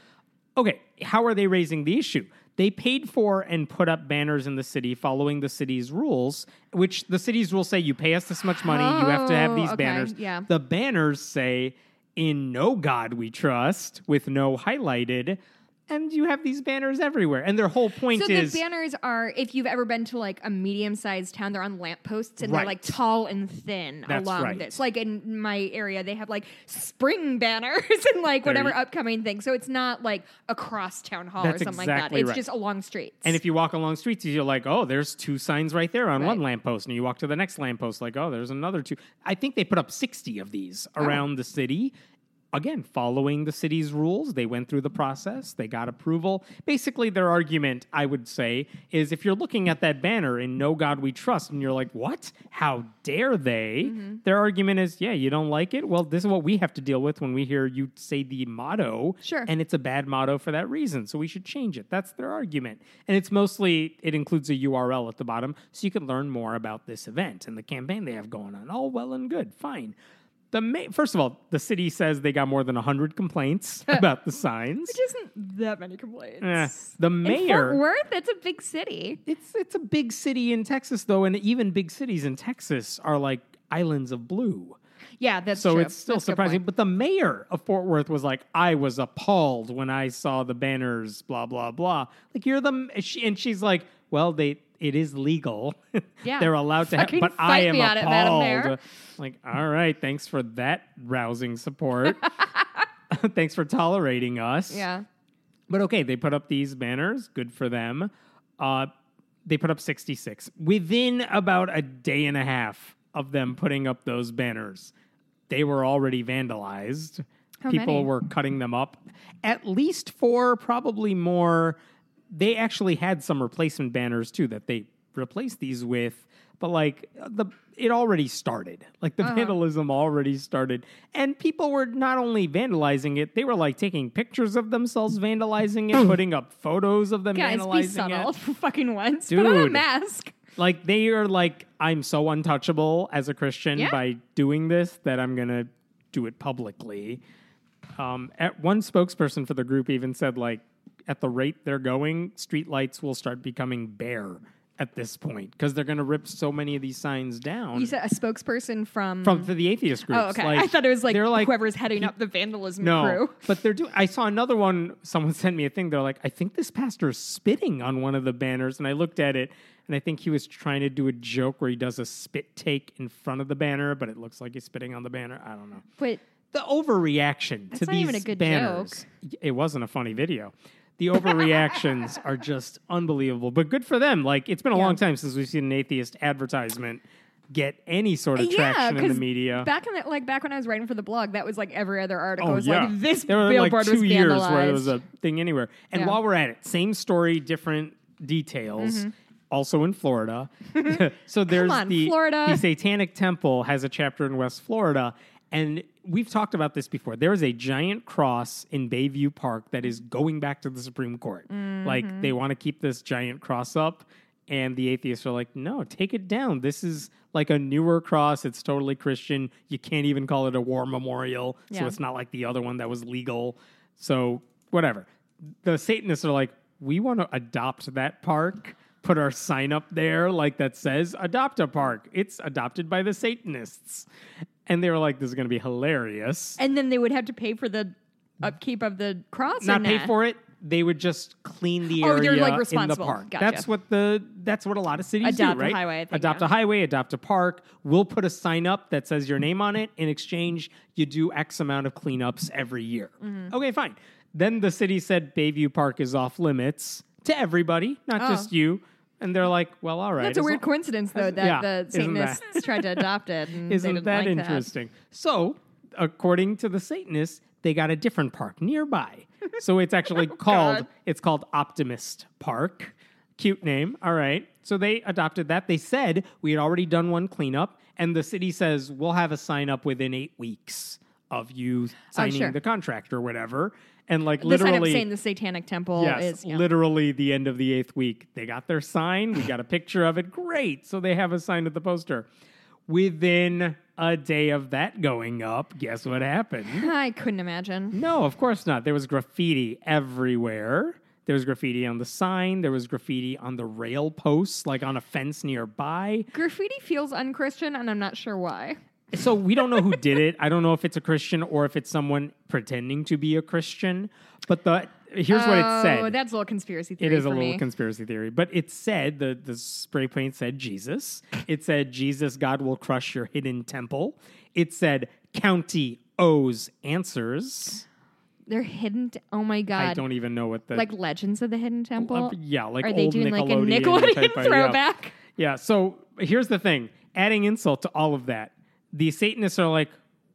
Okay, how are they raising the issue? They paid for and put up banners in the city following the city's rules, which the city's rules say you pay us this much money, you have to have Oh, these okay, banners. yeah. The banners say, In no God we trust, with no highlighted, and you have these banners everywhere. And their whole point is So is the banners are, if you've ever been to like a medium-sized town, they're on lampposts and they're like tall and thin That's along right. this. Like in my area, they have like spring banners and like There whatever you- upcoming thing. So it's not like across town hall or something exactly like that. It's right. just along streets. And if you walk along streets, you're like, oh, there's two signs right there on one Right. lamppost. And you walk to the next lamppost, like, oh, there's another two. I think they put up 60 of these Oh. around the city. Again, following the city's rules, they went through the process, they got approval. Basically, their argument, I would say, is if you're looking at that banner in No God We Trust, and you're like, what? How dare they? Mm-hmm. Their argument is, yeah, you don't like it? Well, this is what we have to deal with when we hear you say the motto. Sure. And it's a bad motto for that reason. So we should change it. That's their argument. And it's mostly, it includes a URL at the bottom so you can learn more about this event and the campaign they have going on. All well and good. Fine. The ma- First of all, the city says they got more than 100 complaints about the signs. which isn't that many complaints. Eh, the In mayor. Fort Worth, it's a big city. It's it's a big city in Texas though, and even big cities in Texas are like islands of blue. Yeah, that's So true. it's still That's surprising. But the mayor of Fort Worth was like, I was appalled when I saw the banners, blah, blah, blah. Like, you're the, she, and she's like, well, they, it is legal. Yeah. They're allowed to have, but I am on it, appalled. Like, all right, thanks for that rousing support. thanks for tolerating us. Yeah. But okay, they put up these banners. Good for them. Uh, they put up 66. Within about a day and a half of them putting up those banners, they were already vandalized. How People many? were cutting them up. At least four, probably more. They actually had some replacement banners too that they replaced these with. But like the it already started. Like the Uh-huh. vandalism already started. And people were not only vandalizing it, they were like taking pictures of themselves vandalizing it, putting up photos of them Guys, be vandalizing subtle it. for fucking once. Put on a Dude. mask. Like they are like, I'm so untouchable as a Christian Yeah. by doing this that I'm gonna do it publicly. Um, at one spokesperson for the group even said like, at the rate they're going, streetlights will start becoming bare at this point because they're gonna rip so many of these signs down. You said a spokesperson from. from for the atheist oh, groups. oh, okay. Like, I thought it was like, they're like whoever's heading up the vandalism no, crew. but they're doing. I saw another one. Someone sent me a thing. They're like, I think this pastor is spitting on one of the banners, and I looked at it, and I think he was trying to do a joke where he does a spit take in front of the banner, but it looks like he's spitting on the banner. I don't know. But The overreaction to not these even a good banners. It wasn't a funny video. The overreactions are just unbelievable, but good for them. Like it's been a Yeah. long time since we've seen an atheist advertisement get any sort of yeah, traction in the media. back in the, like back when I was writing for the blog, that was like every other article Oh was yeah, like this there were billboard like two was years where there was a thing anywhere. And Yeah. while we're at it, same story, different details. Mm-hmm. Also in Florida, so there's on, the Florida. the Satanic Temple has a chapter in West Florida, and we've talked about this before. There is a giant cross in Bayview Park that is going back to the Supreme Court. Mm-hmm. Like they want to keep this giant cross up, and the atheists are like, "No, take it down. This is like a newer cross. It's totally Christian. You can't even call it a war memorial, so it's not like the other one that was legal. So whatever. The Satanists are like, we want to adopt that park, put our sign up there like that says adopt a park. It's adopted by the Satanists. And they were like, this is going to be hilarious. and then they would have to pay for the upkeep of the cross. Not pay for it. They would just clean the Oh, area they're, like, in the responsible. park. Gotcha. That's what the that's what a lot of cities Adopt do, a right? highway, I think, adopt yeah. a highway, adopt a park. We'll put a sign up that says your name on it. In exchange, you do X amount of cleanups every year. Mm-hmm. Okay, fine. Then the city said Bayview Park is off limits to everybody, not Oh. just you. And they're like, well, all right. That's a weird lo- coincidence, though, that yeah, the that- Satanists tried to adopt it. And isn't that like interesting? So according to the Satanists, they got a different park nearby. So it's actually oh, called God. it's called Optimist Park. Cute name. All right. So they adopted that. They said we had already done one cleanup, and the city says we'll have a sign up within eight weeks of you oh, signing sure. the contract or whatever. And like literally, The sign up saying the Satanic Temple yes, is yeah. literally the end of the eighth week. They got their sign. We got a picture of it. Great. So they have a sign at the poster. Within a day of that going up, guess what happened? I couldn't imagine. No, of course not. There was graffiti everywhere. There was graffiti on the sign. There was graffiti on the rail posts, like on a fence nearby. Graffiti feels unchristian, and I'm not sure why. So we don't know who did it. I don't know if it's a Christian or if it's someone pretending to be a Christian. But the here's what it Oh, said. that's a little conspiracy It theory. is a little me. conspiracy theory, but it said the the spray paint said Jesus. It said Jesus, God will crush your hidden temple. It said County owes answers. They're hidden. T- oh my god! I don't even know what the like Legends of the Hidden Temple. Uh, yeah, like Are they old doing like a Nickelodeon type of- yeah. throwback? Yeah. So here's the thing: adding insult to all of that, the Satanists are like,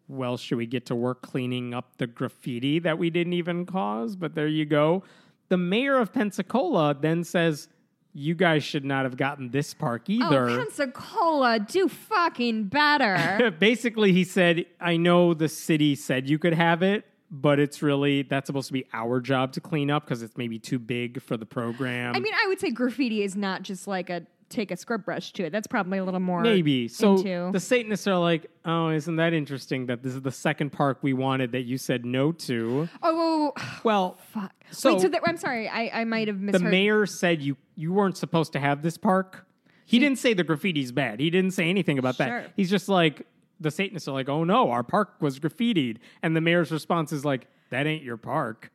"Well, should we get to work cleaning up the graffiti that we didn't even cause?" But there you go. The mayor of Pensacola then says, "You guys should not have gotten this park oh, either." Oh, Pensacola, do fucking better. Basically, he said, "I know the city said you could have it." But it's really that's supposed to be our job to clean up because it's maybe too big for the program. I mean, I would say graffiti is not just like a take a scrub brush to it. That's probably a little more Maybe. So into- the Satanists are like, oh, isn't that interesting that this is the second park we wanted that you said no to? oh, Well, fuck. So- Wait, so that, I'm sorry, I, I might have missed the mayor said you you weren't supposed to have this park. He didn't say the graffiti's bad. He didn't say anything about Sure. that. He's just like the Satanists are like, oh no, our park was graffitied, and the mayor's response is like, that ain't your park.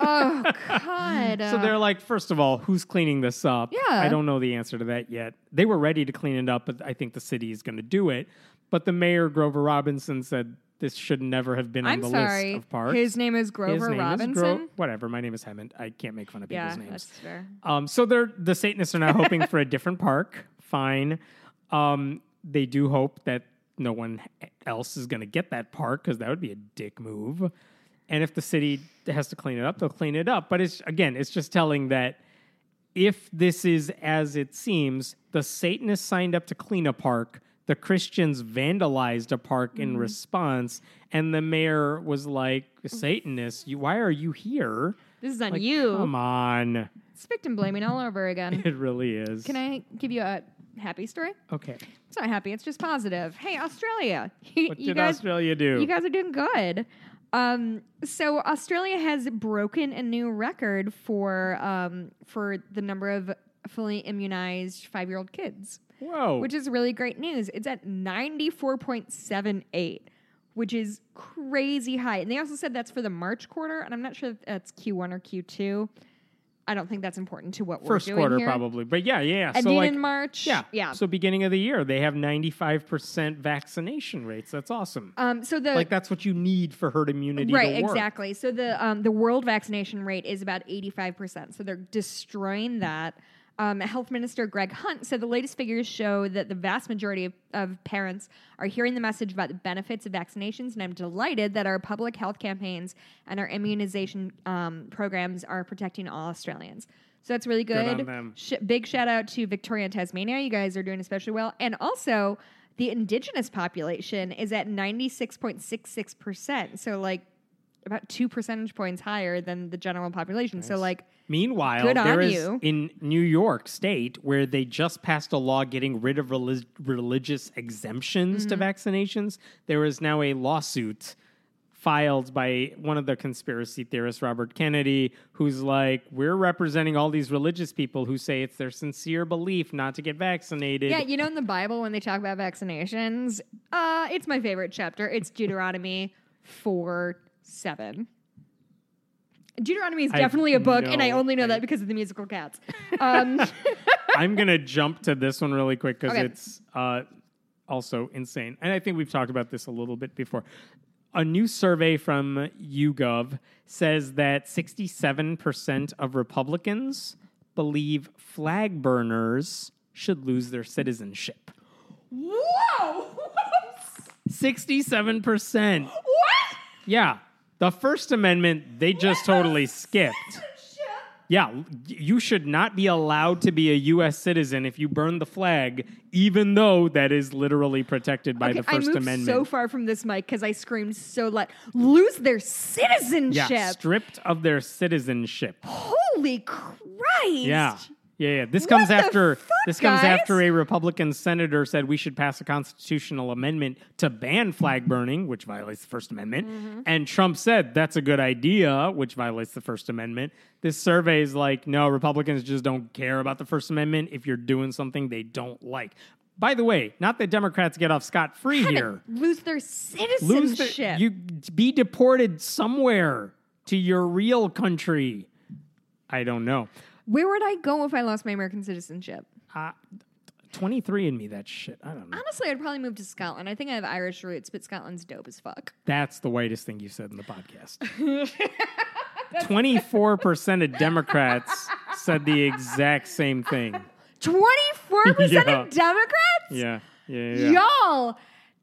Oh God. So they're like, first of all, who's cleaning this up? Yeah. I don't know the answer to that yet. They were ready to clean it up, but I think the city is going to do it. But the mayor, Grover Robinson, said this should never have been on I'm the sorry. list of parks. His name is Grover His name is Robinson. Gro- whatever. My name is Hemant. I can't make fun of yeah, people's names. that's fair. Um, so they're the Satanists are now hoping for a different park. Fine. Um, they do hope that no one else is going to get that park because that would be a dick move. And if the city has to clean it up, they'll clean it up. But it's again, it's just telling that if this is as it seems, the Satanists signed up to clean a park. The Christians vandalized a park in mm-hmm. response, and the mayor was like, "Satanists, you, why are you here? This is on Like, you. Come on, It's victim blaming all over again. it really is." Can I give you a happy story? Okay. It's not happy. It's just positive. Hey, Australia. You, What you did guys, Australia do? You guys are doing good. Um, so Australia has broken a new record for um, for the number of fully immunized five year old kids, Whoa. which is really great news. It's at ninety four point seven eight, which is crazy high. And they also said that's for the March quarter, and I'm not sure if that's Q one or Q two. I don't think that's important to what First we're doing quarter, here. probably. But yeah, yeah. And so like, in March, yeah. yeah. So beginning of the year, they have 95% vaccination rates. That's awesome. um, so the like that's what you need for herd immunity right exactly so the um, the world vaccination rate is about 85% so they're destroying that um, health minister greg hunt said the latest figures show that the vast majority of, of parents are hearing the message about the benefits of vaccinations and i'm delighted that our public health campaigns and our immunization um, programs are protecting all australians so that's really Good good. Sh- big shout out to Victoria and Tasmania. You guys are doing especially well. And also, the indigenous population is at 96.66%. So, like, about two percentage points higher than the general population. So, like, Meanwhile, Good there is you. in New York State where they just passed a law getting rid of relig- religious exemptions to Mm-hmm. vaccinations. There is now a lawsuit filed by one of the conspiracy theorists, Robert Kennedy, who's like, "We're representing all these religious people who say it's their sincere belief not to get vaccinated." yeah, you know, in the Bible, when they talk about vaccinations, uh, it's my favorite chapter. It's Deuteronomy 4 7. Deuteronomy is I definitely a book, and I only know I- that because of the musical cats. Um, I'm gonna jump to this one really quick because Okay. it's uh, also insane, and I think we've talked about this a little bit before. A new survey from YouGov says that 67% of Republicans believe flag burners should lose their citizenship. Whoa! 67%. What? Yeah. The First Amendment, they just totally skipped. Yeah, you should not be allowed to be a U.S. citizen if you burn the flag, even though that is literally protected by Okay, the I First moved Amendment. so far from this mic because I screamed so loud. Lose their citizenship. yeah, stripped of their citizenship. Holy Christ. Yeah. Yeah, yeah. This comes after fuck, this comes guys? after a Republican senator said we should pass a constitutional amendment to ban flag burning, which violates the First Amendment. Mm-hmm. And Trump said that's a good idea, which violates the First Amendment. This survey is like, no, Republicans just don't care about the First Amendment if you're doing something they don't like. By the way, not that Democrats get off scot free here. Lose their Lose citizenship. you be deported somewhere to your real country. I don't know. Where would I go if I lost my American citizenship? Uh, 23 and me that shit. I don't know. Honestly, I'd probably move to Scotland. I think I have Irish roots, but Scotland's dope as fuck. That's the whitest thing you said in the podcast. 24% of Democrats said the exact same thing. 24% Yeah. of Democrats? Yeah. Yeah. Yeah. Y'all,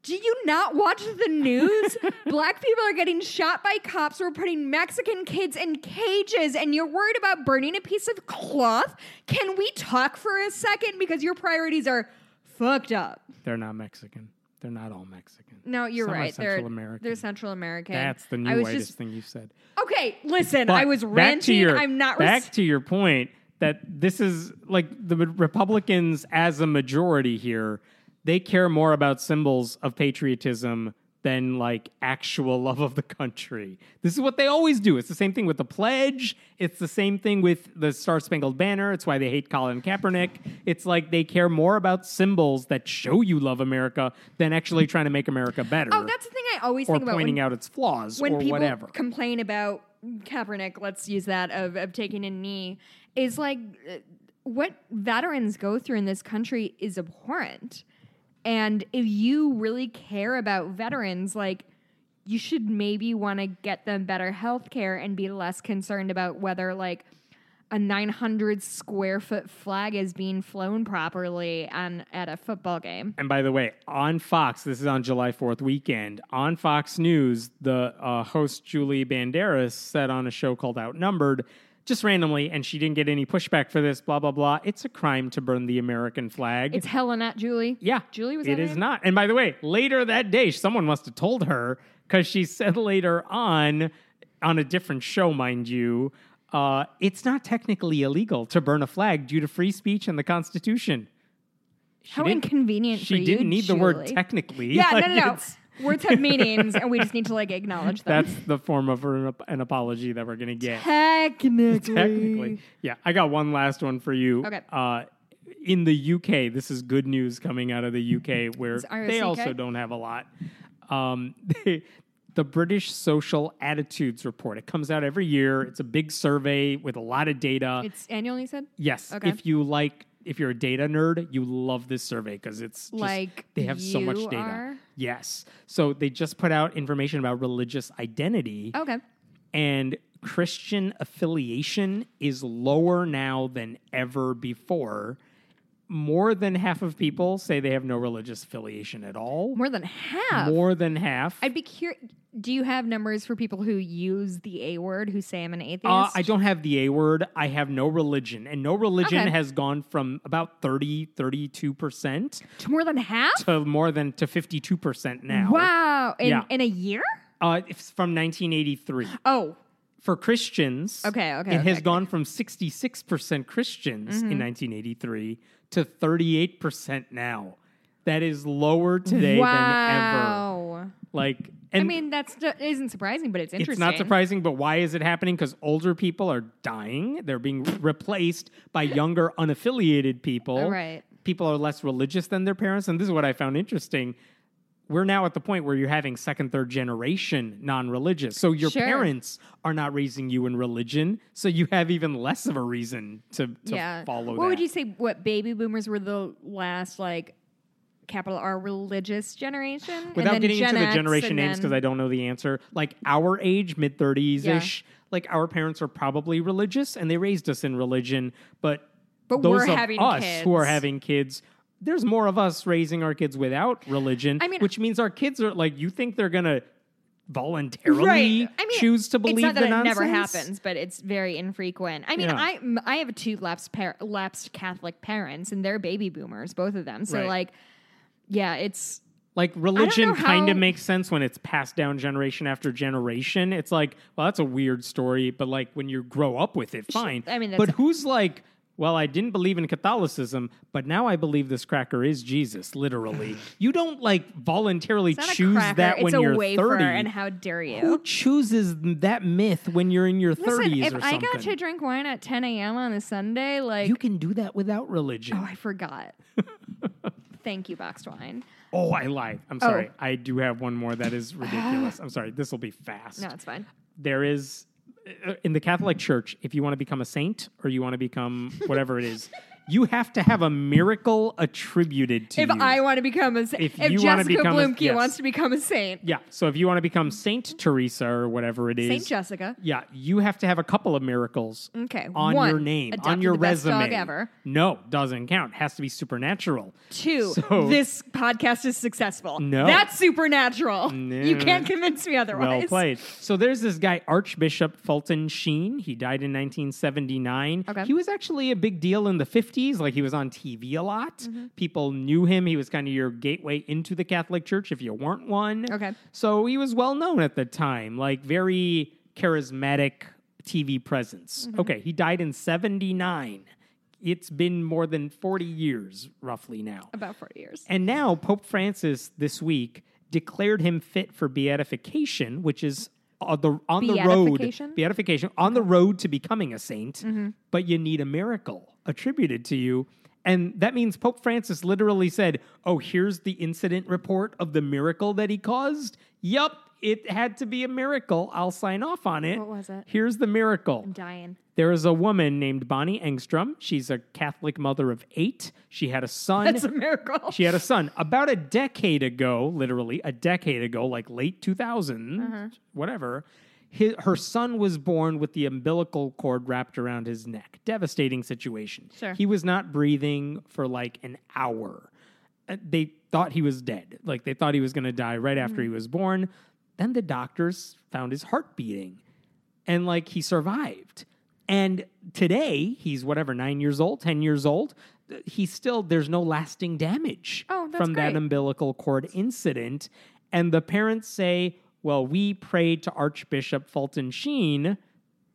do you not watch the news? Black people are getting shot by cops. We're putting Mexican kids in cages, and you're worried about burning a piece of cloth? Can we talk for a second? Because your priorities are fucked up. They're not Mexican. They're not all Mexican. No, you're Some right. Central they're Central American. They're Central American. That's the new whitest just thing you said. okay. Listen, But I was back ranting. your- I'm not. back Res- to your point that this is like the Republicans as a majority here. They care more about symbols of patriotism than like actual love of the country. This is what they always do. It's the same thing with the pledge. It's the same thing with the Star Spangled Banner. It's why they hate Colin Kaepernick. It's like they care more about symbols that show you love America than actually trying to make America better. oh, that's the thing I always think about pointing when, out its flaws when or people whatever. complain about Kaepernick. Let's use that of, of taking a knee. Is like uh, what veterans go through in this country is abhorrent. And if you really care about veterans, like you should maybe want to get them better health care and be less concerned about whether like a 900 square foot flag is being flown properly on at a football game. And by the way, on Fox, this is on July 4th weekend, on Fox News, the uh, host Julie Banderas said on a show called Outnumbered, just randomly, and she didn't get any pushback for this, blah, blah, blah. It's a crime to burn the American flag. It's hella not Julie. yeah. Julie was It is name? not. And by the way, later that day, someone must have told her because she said later on, on a different show, mind you, uh, it's not technically illegal to burn a flag due to free speech and the Constitution. She How inconvenient She didn't need the word technically. Yeah, Like, no, no, no. It's- Words have meanings, and we just need to like acknowledge them. That's the form of an, an apology that we're going to get. technically. Technically. Yeah. I got one last one for you. Okay. Uh, in the UK, this is good news coming out of the UK where they also don't have a lot. Um, the British Social Attitudes Report. It comes out every year. It's a big survey with a lot of data. It's annual, you said? yes. okay. If you like, if you're a data nerd, you love this survey because it's just, Like they have so much data. are? Yes. So they just put out information about religious identity Okay. and Christian affiliation is lower now than ever before. More than half of people say they have no religious affiliation at all. More than half. More than half. I'd be curious. Do you have numbers for people who use the A word who say I'm an atheist? Uh, I don't have the A word. I have no religion. And no religion Okay. has gone from about 30, 32% To more than half? to more than to 52% now. Wow. In, Yeah. in a year? Uh, it's from 1983. Oh, for Christians, Okay, okay, it has okay, Mm-hmm. gone from 66% Christians in 1983 to 38% now. That is lower today than ever. Like, I mean, that's isn't surprising, but it's interesting. it's not surprising, but why is it happening? Because older people are dying; they're being replaced by younger, unaffiliated people. Right. People are less religious than their parents, and this is what I found interesting. We're now at the point where you're having second, third generation non-religious. So your Sure. parents are not raising you in religion, so you have even less of a reason to, to yeah. follow what that. would you say? What baby boomers were the last like capital R religious generation? And Without then getting Gen into the generation names because I don't know the answer, like our age, mid 30s ish, like our parents are probably religious and they raised us in religion, but, But those we're of having us who are having kids, there's more of us raising our kids without religion, I mean- which means our kids are like, you think they're going to voluntarily Right. I mean, choose to believe it's not that it nonsense. never happens, but it's very infrequent. I mean, Yeah. I I have two lapsed par- lapsed Catholic parents, and they're baby boomers, both of them. So Right. like, yeah, it's Like religion kind of how- makes sense when it's passed down generation after generation. It's like, well, that's a weird story, but like when you grow up with it, fine. I mean, but that's- who's like, well, I didn't believe in Catholicism, but now I believe this cracker is Jesus, literally. you don't like voluntarily choose cracker. that it's when a you're wafer, 30. and how dare you? Who chooses that myth when you're in your Listen, 30s if I got to drink wine at 10 a.m. on a Sunday, like, you can do that without religion. oh, I forgot. Thank you, boxed wine. Oh, I lied. I'm sorry. Oh. I do have one more that is ridiculous. I'm sorry. This will be fast. No, it's fine. There is Uh, in the Catholic Church, if you want to become a saint or you want to become whatever it is, you have to have a miracle attributed to If you. I want to become a saint, If if, Jessica become a- Bluemke yes. wants to become a saint, yeah, so if you want to become Saint Teresa or whatever it is, Saint Jessica. yeah, you have to have a couple of miracles Okay, on one, your name, on your resume. No, doesn't count. Has to be supernatural. Two, So- this podcast is successful. No. That's supernatural. You can't convince me otherwise. Well played. So there's this guy, Archbishop Fulton Sheen. He died in 1979. Okay. He was actually a big deal in the 50s. Like he was on TV a lot. Mm-hmm. People knew him. He was kind of your gateway into the Catholic Church if you weren't one. Okay. So he was well known at the time, like very charismatic TV presence. Mm-hmm. Okay. He died in 79. It's been more than 40 years, roughly now. About 40 years. And now Pope Francis this week declared him fit for beatification, which is on the on the road Beatification? beatification on the road to becoming a saint. Mm-hmm. But you need a miracle attributed to you. And that means Pope Francis literally said, "Oh, here's the incident report of the miracle that he caused. Yup, it had to be a miracle. I'll sign off on it. What was it? Here's the miracle. I'm dying. There is a woman named Bonnie Engstrom. She's a Catholic mother of eight. She had a son. That's a miracle. She had a son about a decade ago, literally a decade ago, like late 2000, Uh-huh. whatever. Hi her son was born with the umbilical cord wrapped around his neck. Devastating situation. Sure. He was not breathing for like an hour. Uh, They thought he was dead. Like they thought he was going to die right after Mm-hmm. he was born. Then the doctors found his heart beating and like he survived. And today he's whatever, nine years old, 10 years old. th- He's still, there's no lasting damage Oh, from that umbilical cord incident. And the parents say, well, we prayed to Archbishop Fulton Sheen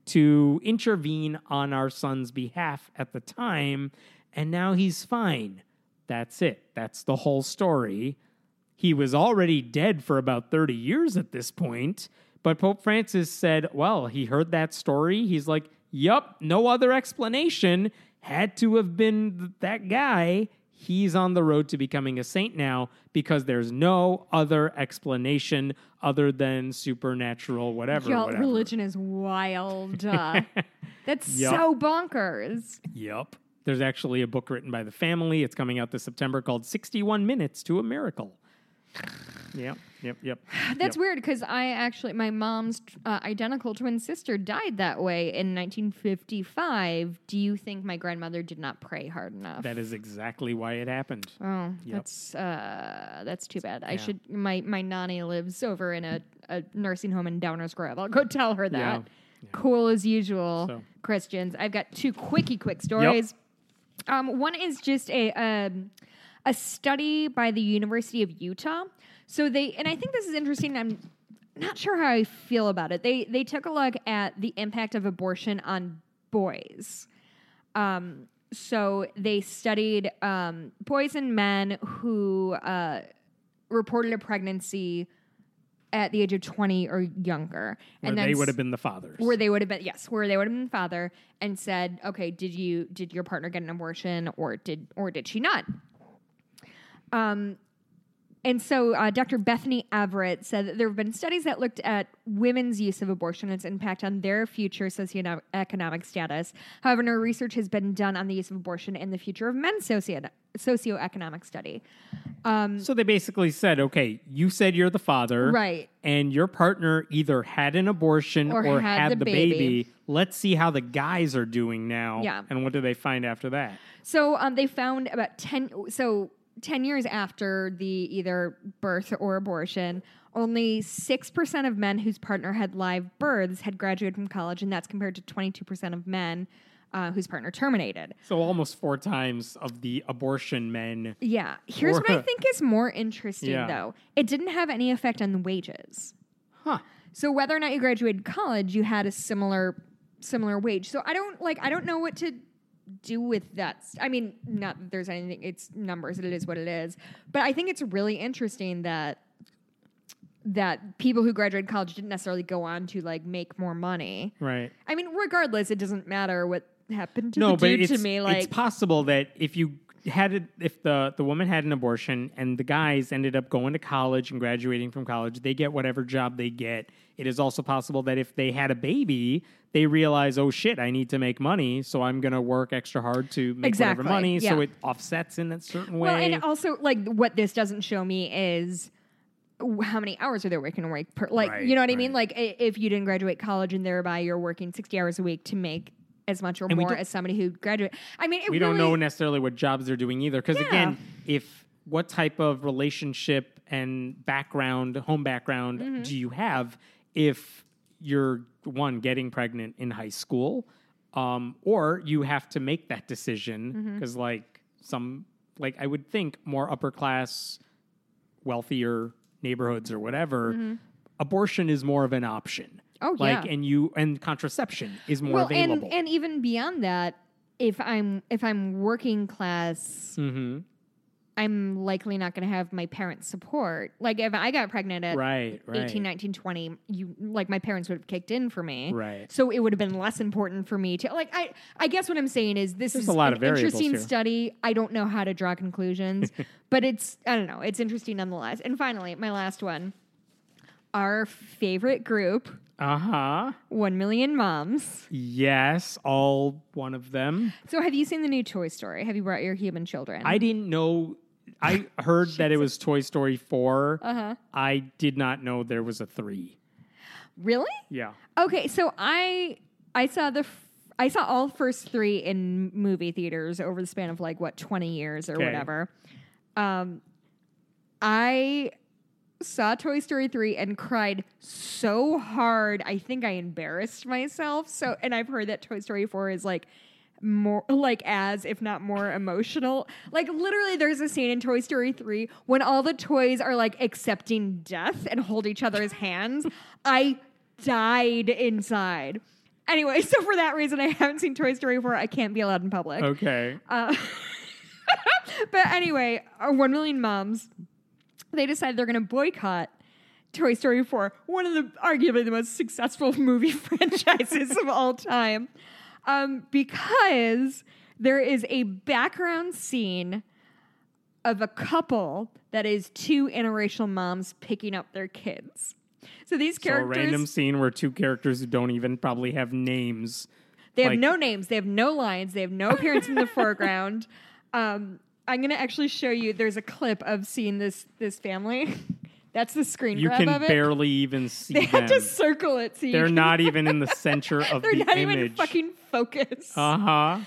to intervene on our son's behalf at the time, and now he's fine. That's it. That's the whole story. He was already dead for about 30 years at this point. But Pope Francis said, well, he heard that story. He's like, yup, no other explanation. Had to have been th- that guy. He's on the road to becoming a saint now because there's no other explanation other than supernatural, whatever. Y'all, whatever. religion is wild. Uh, that's Yup. so bonkers. Yep. There's actually a book written by the family. It's coming out this September called 61 Minutes to a Miracle. Yep, yep, yep. That's Yep. weird because I actually, my mom's uh, identical twin sister died that way in 1955. Do you think my grandmother did not pray hard enough? That is exactly why it happened. Oh, Yep. that's uh, that's too bad. I should. My my nanny lives over in a, a nursing home in Downers Grove. I'll go tell her that. Yeah. Cool as usual, So- Christians. I've got two quickie quick stories. Um, one is just a um, a study by the University of Utah. So they and I think this is interesting. I'm not sure how I feel about it. They they took a look at the impact of abortion on boys. Um, so they studied um, boys and men who uh, reported a pregnancy at the age of 20 or younger. Where then they would have been the fathers. where they would have been yes where they would have been father and said okay did you did your partner get an abortion or did or did she not um and so uh, dr bethany everett said that there have been studies that looked at women's use of abortion and its impact on their future socioeconomic status however no research has been done on the use of abortion and the future of men's socio- socioeconomic study um, so they basically said, okay, you said you're the father. Right. And your partner either had an abortion Or or, had had, the the baby. baby. Let's see how the guys are doing now. Yeah. And what do they find after that? So um, they found about ten. So 10 years after the either birth or abortion, only 6% of men whose partner had live births had graduated from college, and that's compared to 22% of men uh, whose partner terminated. So almost four times of the abortion men. Yeah. Here's what I think is more interesting, Yeah. though it didn't have any effect on the wages. Huh. So whether or not you graduated college, you had a similar similar wage. So I don't like I don't know what to do with that. I mean, not that there's anything. It's numbers. It is what it is. But I think it's really interesting that that people who graduated college didn't necessarily go on to like make more money. Right. I mean, regardless, it doesn't matter what happened to no, the but dude it's, to me. Like, it's possible that if you had it, if the the woman had an abortion and the guys ended up going to college and graduating from college, they get whatever job they get. It is also possible that if they had a baby, they realize, oh shit, I need to make money, so I'm going to work extra hard to make Exactly, whatever money. So it offsets in a certain way. Well, and also like what this doesn't show me is how many hours are they working a week per like Right, you know what I mean? Like if you didn't graduate college and thereby you're working sixty hours a week to make as much or And more as somebody who graduated. I mean, it we don't know necessarily what jobs they're doing either. Because Yeah. again, if what type of relationship and background, home background, Mm-hmm. do you have if you're one getting pregnant in high school, um, or you have to make that decision Mm-hmm. because like some like I would think more upper class, wealthier neighborhoods or whatever. Abortion is more of an option. Mm-hmm. Oh, like yeah. and you and contraception is more well, available. and and even beyond that, if I'm if I'm working class, hmm I'm likely not going to have my parents' support. Like if I got pregnant at Right, right. 18, 19, 20, you like my parents would have kicked in for me. Right. So it would have been less important for me to like I I guess what I'm saying is this There's is a lot an of interesting here. study. I don't know how to draw conclusions, but it's I don't know, it's interesting nonetheless. And finally, my last one. Our favorite group, Uh huh. 1 million moms. Yes, all one of them. So have you seen the new Toy Story? Have you brought your human children? I didn't know. I heard that it was Toy Story 4. Uh-huh. I did not know there was a 3. Really? Yeah. Okay, so I I saw the f- I saw all first three in movie theaters over the span of like what twenty years or whatever. Um, I saw Toy Story three and cried so hard I think I embarrassed myself. So, and I've heard that Toy Story four is like more like as if not more emotional. Like literally there's a scene in toy story 3 when all the toys are like accepting death and hold each other's hands. I died inside. Anyway so for that reason i haven't seen toy story 4 i can't be allowed in public. Okay. uh, but anyway, uh, 1 million moms, they decide they're going to boycott Toy Story 4, one of the arguably the most successful movie franchises of all time, um, because there is a background scene of a couple that is two interracial moms picking up their kids. So these So a characters, random scene where two characters who don't even probably have names. They have Like- no names. They have no lines. They have no appearance in the foreground. Um, I'm gonna actually show you. There's a clip of seeing this this family. That's the screen You grab can of it. barely even see they them. had to circle it so you They're not even in the center of. They're the not even fucking focus. uh huh.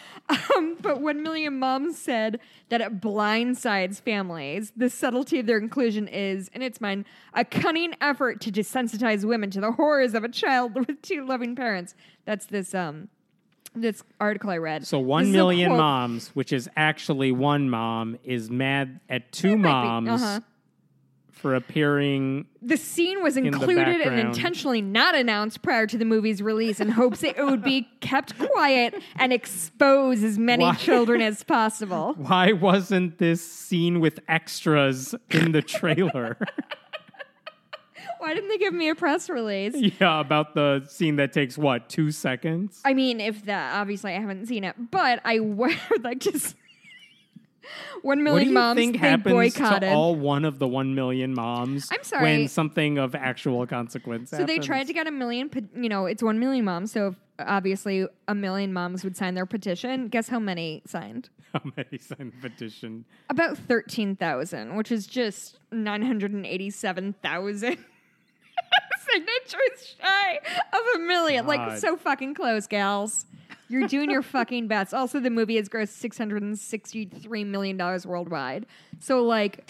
Um, but one million moms said that it blindsides families. The subtlety of their inclusion is, in its mind, a cunning effort to desensitize women to the horrors of a child with two loving parents. That's this um this article I read. So one million moms, which is actually one mom, is mad at two It moms uh-huh. For appearing. The scene was included and intentionally not announced prior to the movie's release in hopes it would be kept quiet and expose as many Why? children as possible. Why wasn't this scene with extras in the trailer? Why didn't they give me a press release? yeah, about the scene that takes what two seconds? I mean, if that, obviously I haven't seen it, but I would like to. One What do million you moms think happens boycotted. to all one of the one million moms? I'm sorry. When something of actual consequence. so they tried to get a million. You know, it's one million moms. So obviously a million moms would sign their petition. Guess how many signed? How many signed the petition? About thirteen thousand, which is just nine hundred and eighty-seven thousand. Signatures shy of a million. Like so fucking close, gals. You're doing your fucking best. Also, the movie has grossed six hundred and sixty-three million dollars worldwide. So, like,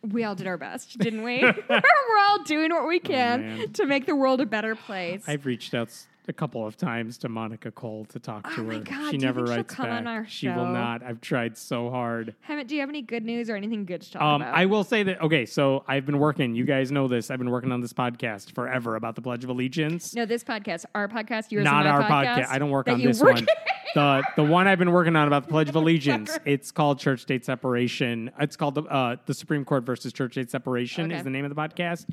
we all did our best, didn't we? We're all doing what we oh, can man. to make the world a better place. I've reached out s- a couple of times to Monica Cole to talk to Oh my her. God, she do you never writes come back. on our She will not. I've tried so hard. Hemant, do you have any good news or anything good to talk Um, about? I will say that okay, so I've been working. You guys know this. I've been working on this podcast forever about the Pledge of Allegiance. no, this podcast, our podcast, yours Not our my podcast. I don't work on this work- one. the the one I've been working on about the Pledge of Allegiance. It's called Church State Separation. It's called the uh, the Supreme Court versus Church State Separation Okay. is the name of the podcast.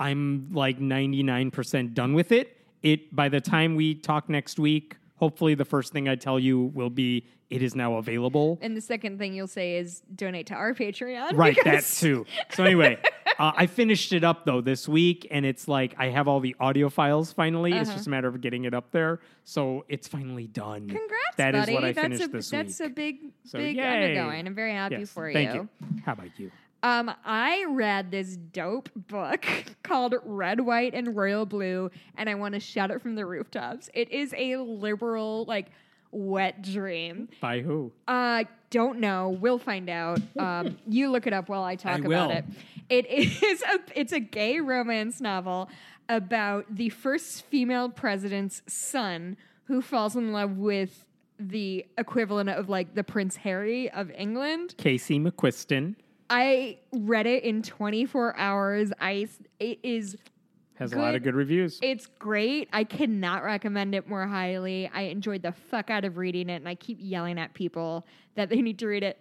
I'm like 99% done with it. It by the time we talk next week, hopefully the first thing I tell you will be it is now available. And the second thing you'll say is donate to our Patreon. Right, that too. So anyway, uh, I finished it up though this week, and it's like I have all the audio files finally. It's Uh-huh. just a matter of getting it up there. So it's finally done. Congrats, That is buddy. what I that's finished a, this That's week. a big, So, big yay. undergoing. I'm very happy Yes, for thank you. you. How about you? Um, I read this dope book called Red, White, and Royal Blue, and I want to shout it from the rooftops. It is a liberal, like, wet dream. By who? Uh, don't know. We'll find out. Um, you look it up while I talk I about will. it. It is a it's a gay romance novel about the first female president's son who falls in love with the equivalent of like the Prince Harry of England. Casey McQuiston I read it in 24 hours. I it is has a lot of Good. good reviews. it's great. I cannot recommend it more highly. I enjoyed the fuck out of reading it, and I keep yelling at people that they need to read it.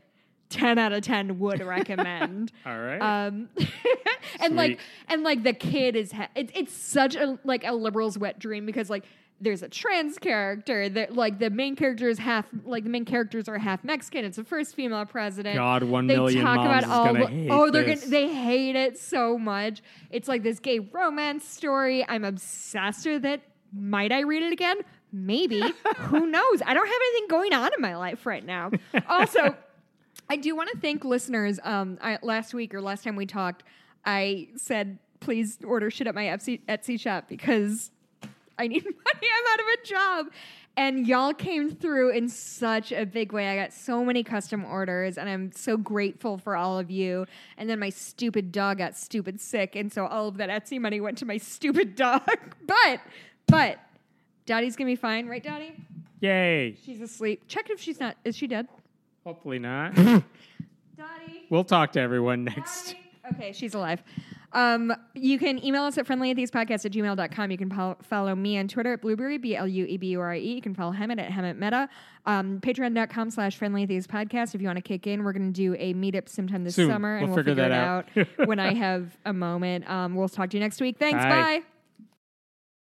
Ten out of ten would recommend. all right. um, and like, and like the kid is ha- it's it's such a like a liberal's wet dream because like there's a trans character that like the main character is half like the main characters are half Mexican. It's the first female president. God, one they million talk about all gonna the- hate oh they're this. gonna they hate it so much. It's like this gay romance story. I'm obsessed with it. Might i read it again? Maybe. Who knows? I don't have anything going on in my life right now. Also i do want to thank listeners um I, last week or last time we talked i said please order shit at my etsy, etsy shop because I need money. I'm out of a job. And y'all came through in such a big way. I got so many custom orders, and I'm so grateful for all of you. And then my stupid dog got stupid sick, and so all of that Etsy money went to my stupid dog. but, but, Dottie's gonna be fine, right, Dottie? Yay. She's asleep. Check if she's not. Is she dead? Hopefully not. Dottie. we'll talk to everyone next. Okay, she's alive. Um, you can email us at friendlyatheistpodcast at these podcasts at gmail.com. You can pol- follow me on Twitter at Blueberry, B L U E B U R I E. You can follow Hemant at Hemant Mehta. Um, Patreon.com slash friendlyatheistpodcast. If you want to kick in, we're going to do a meetup sometime this Soon. summer and We'll we'll, figure figure, that it out. out when I have a moment. Um, we'll talk to you next week. Thanks. Bye. bye.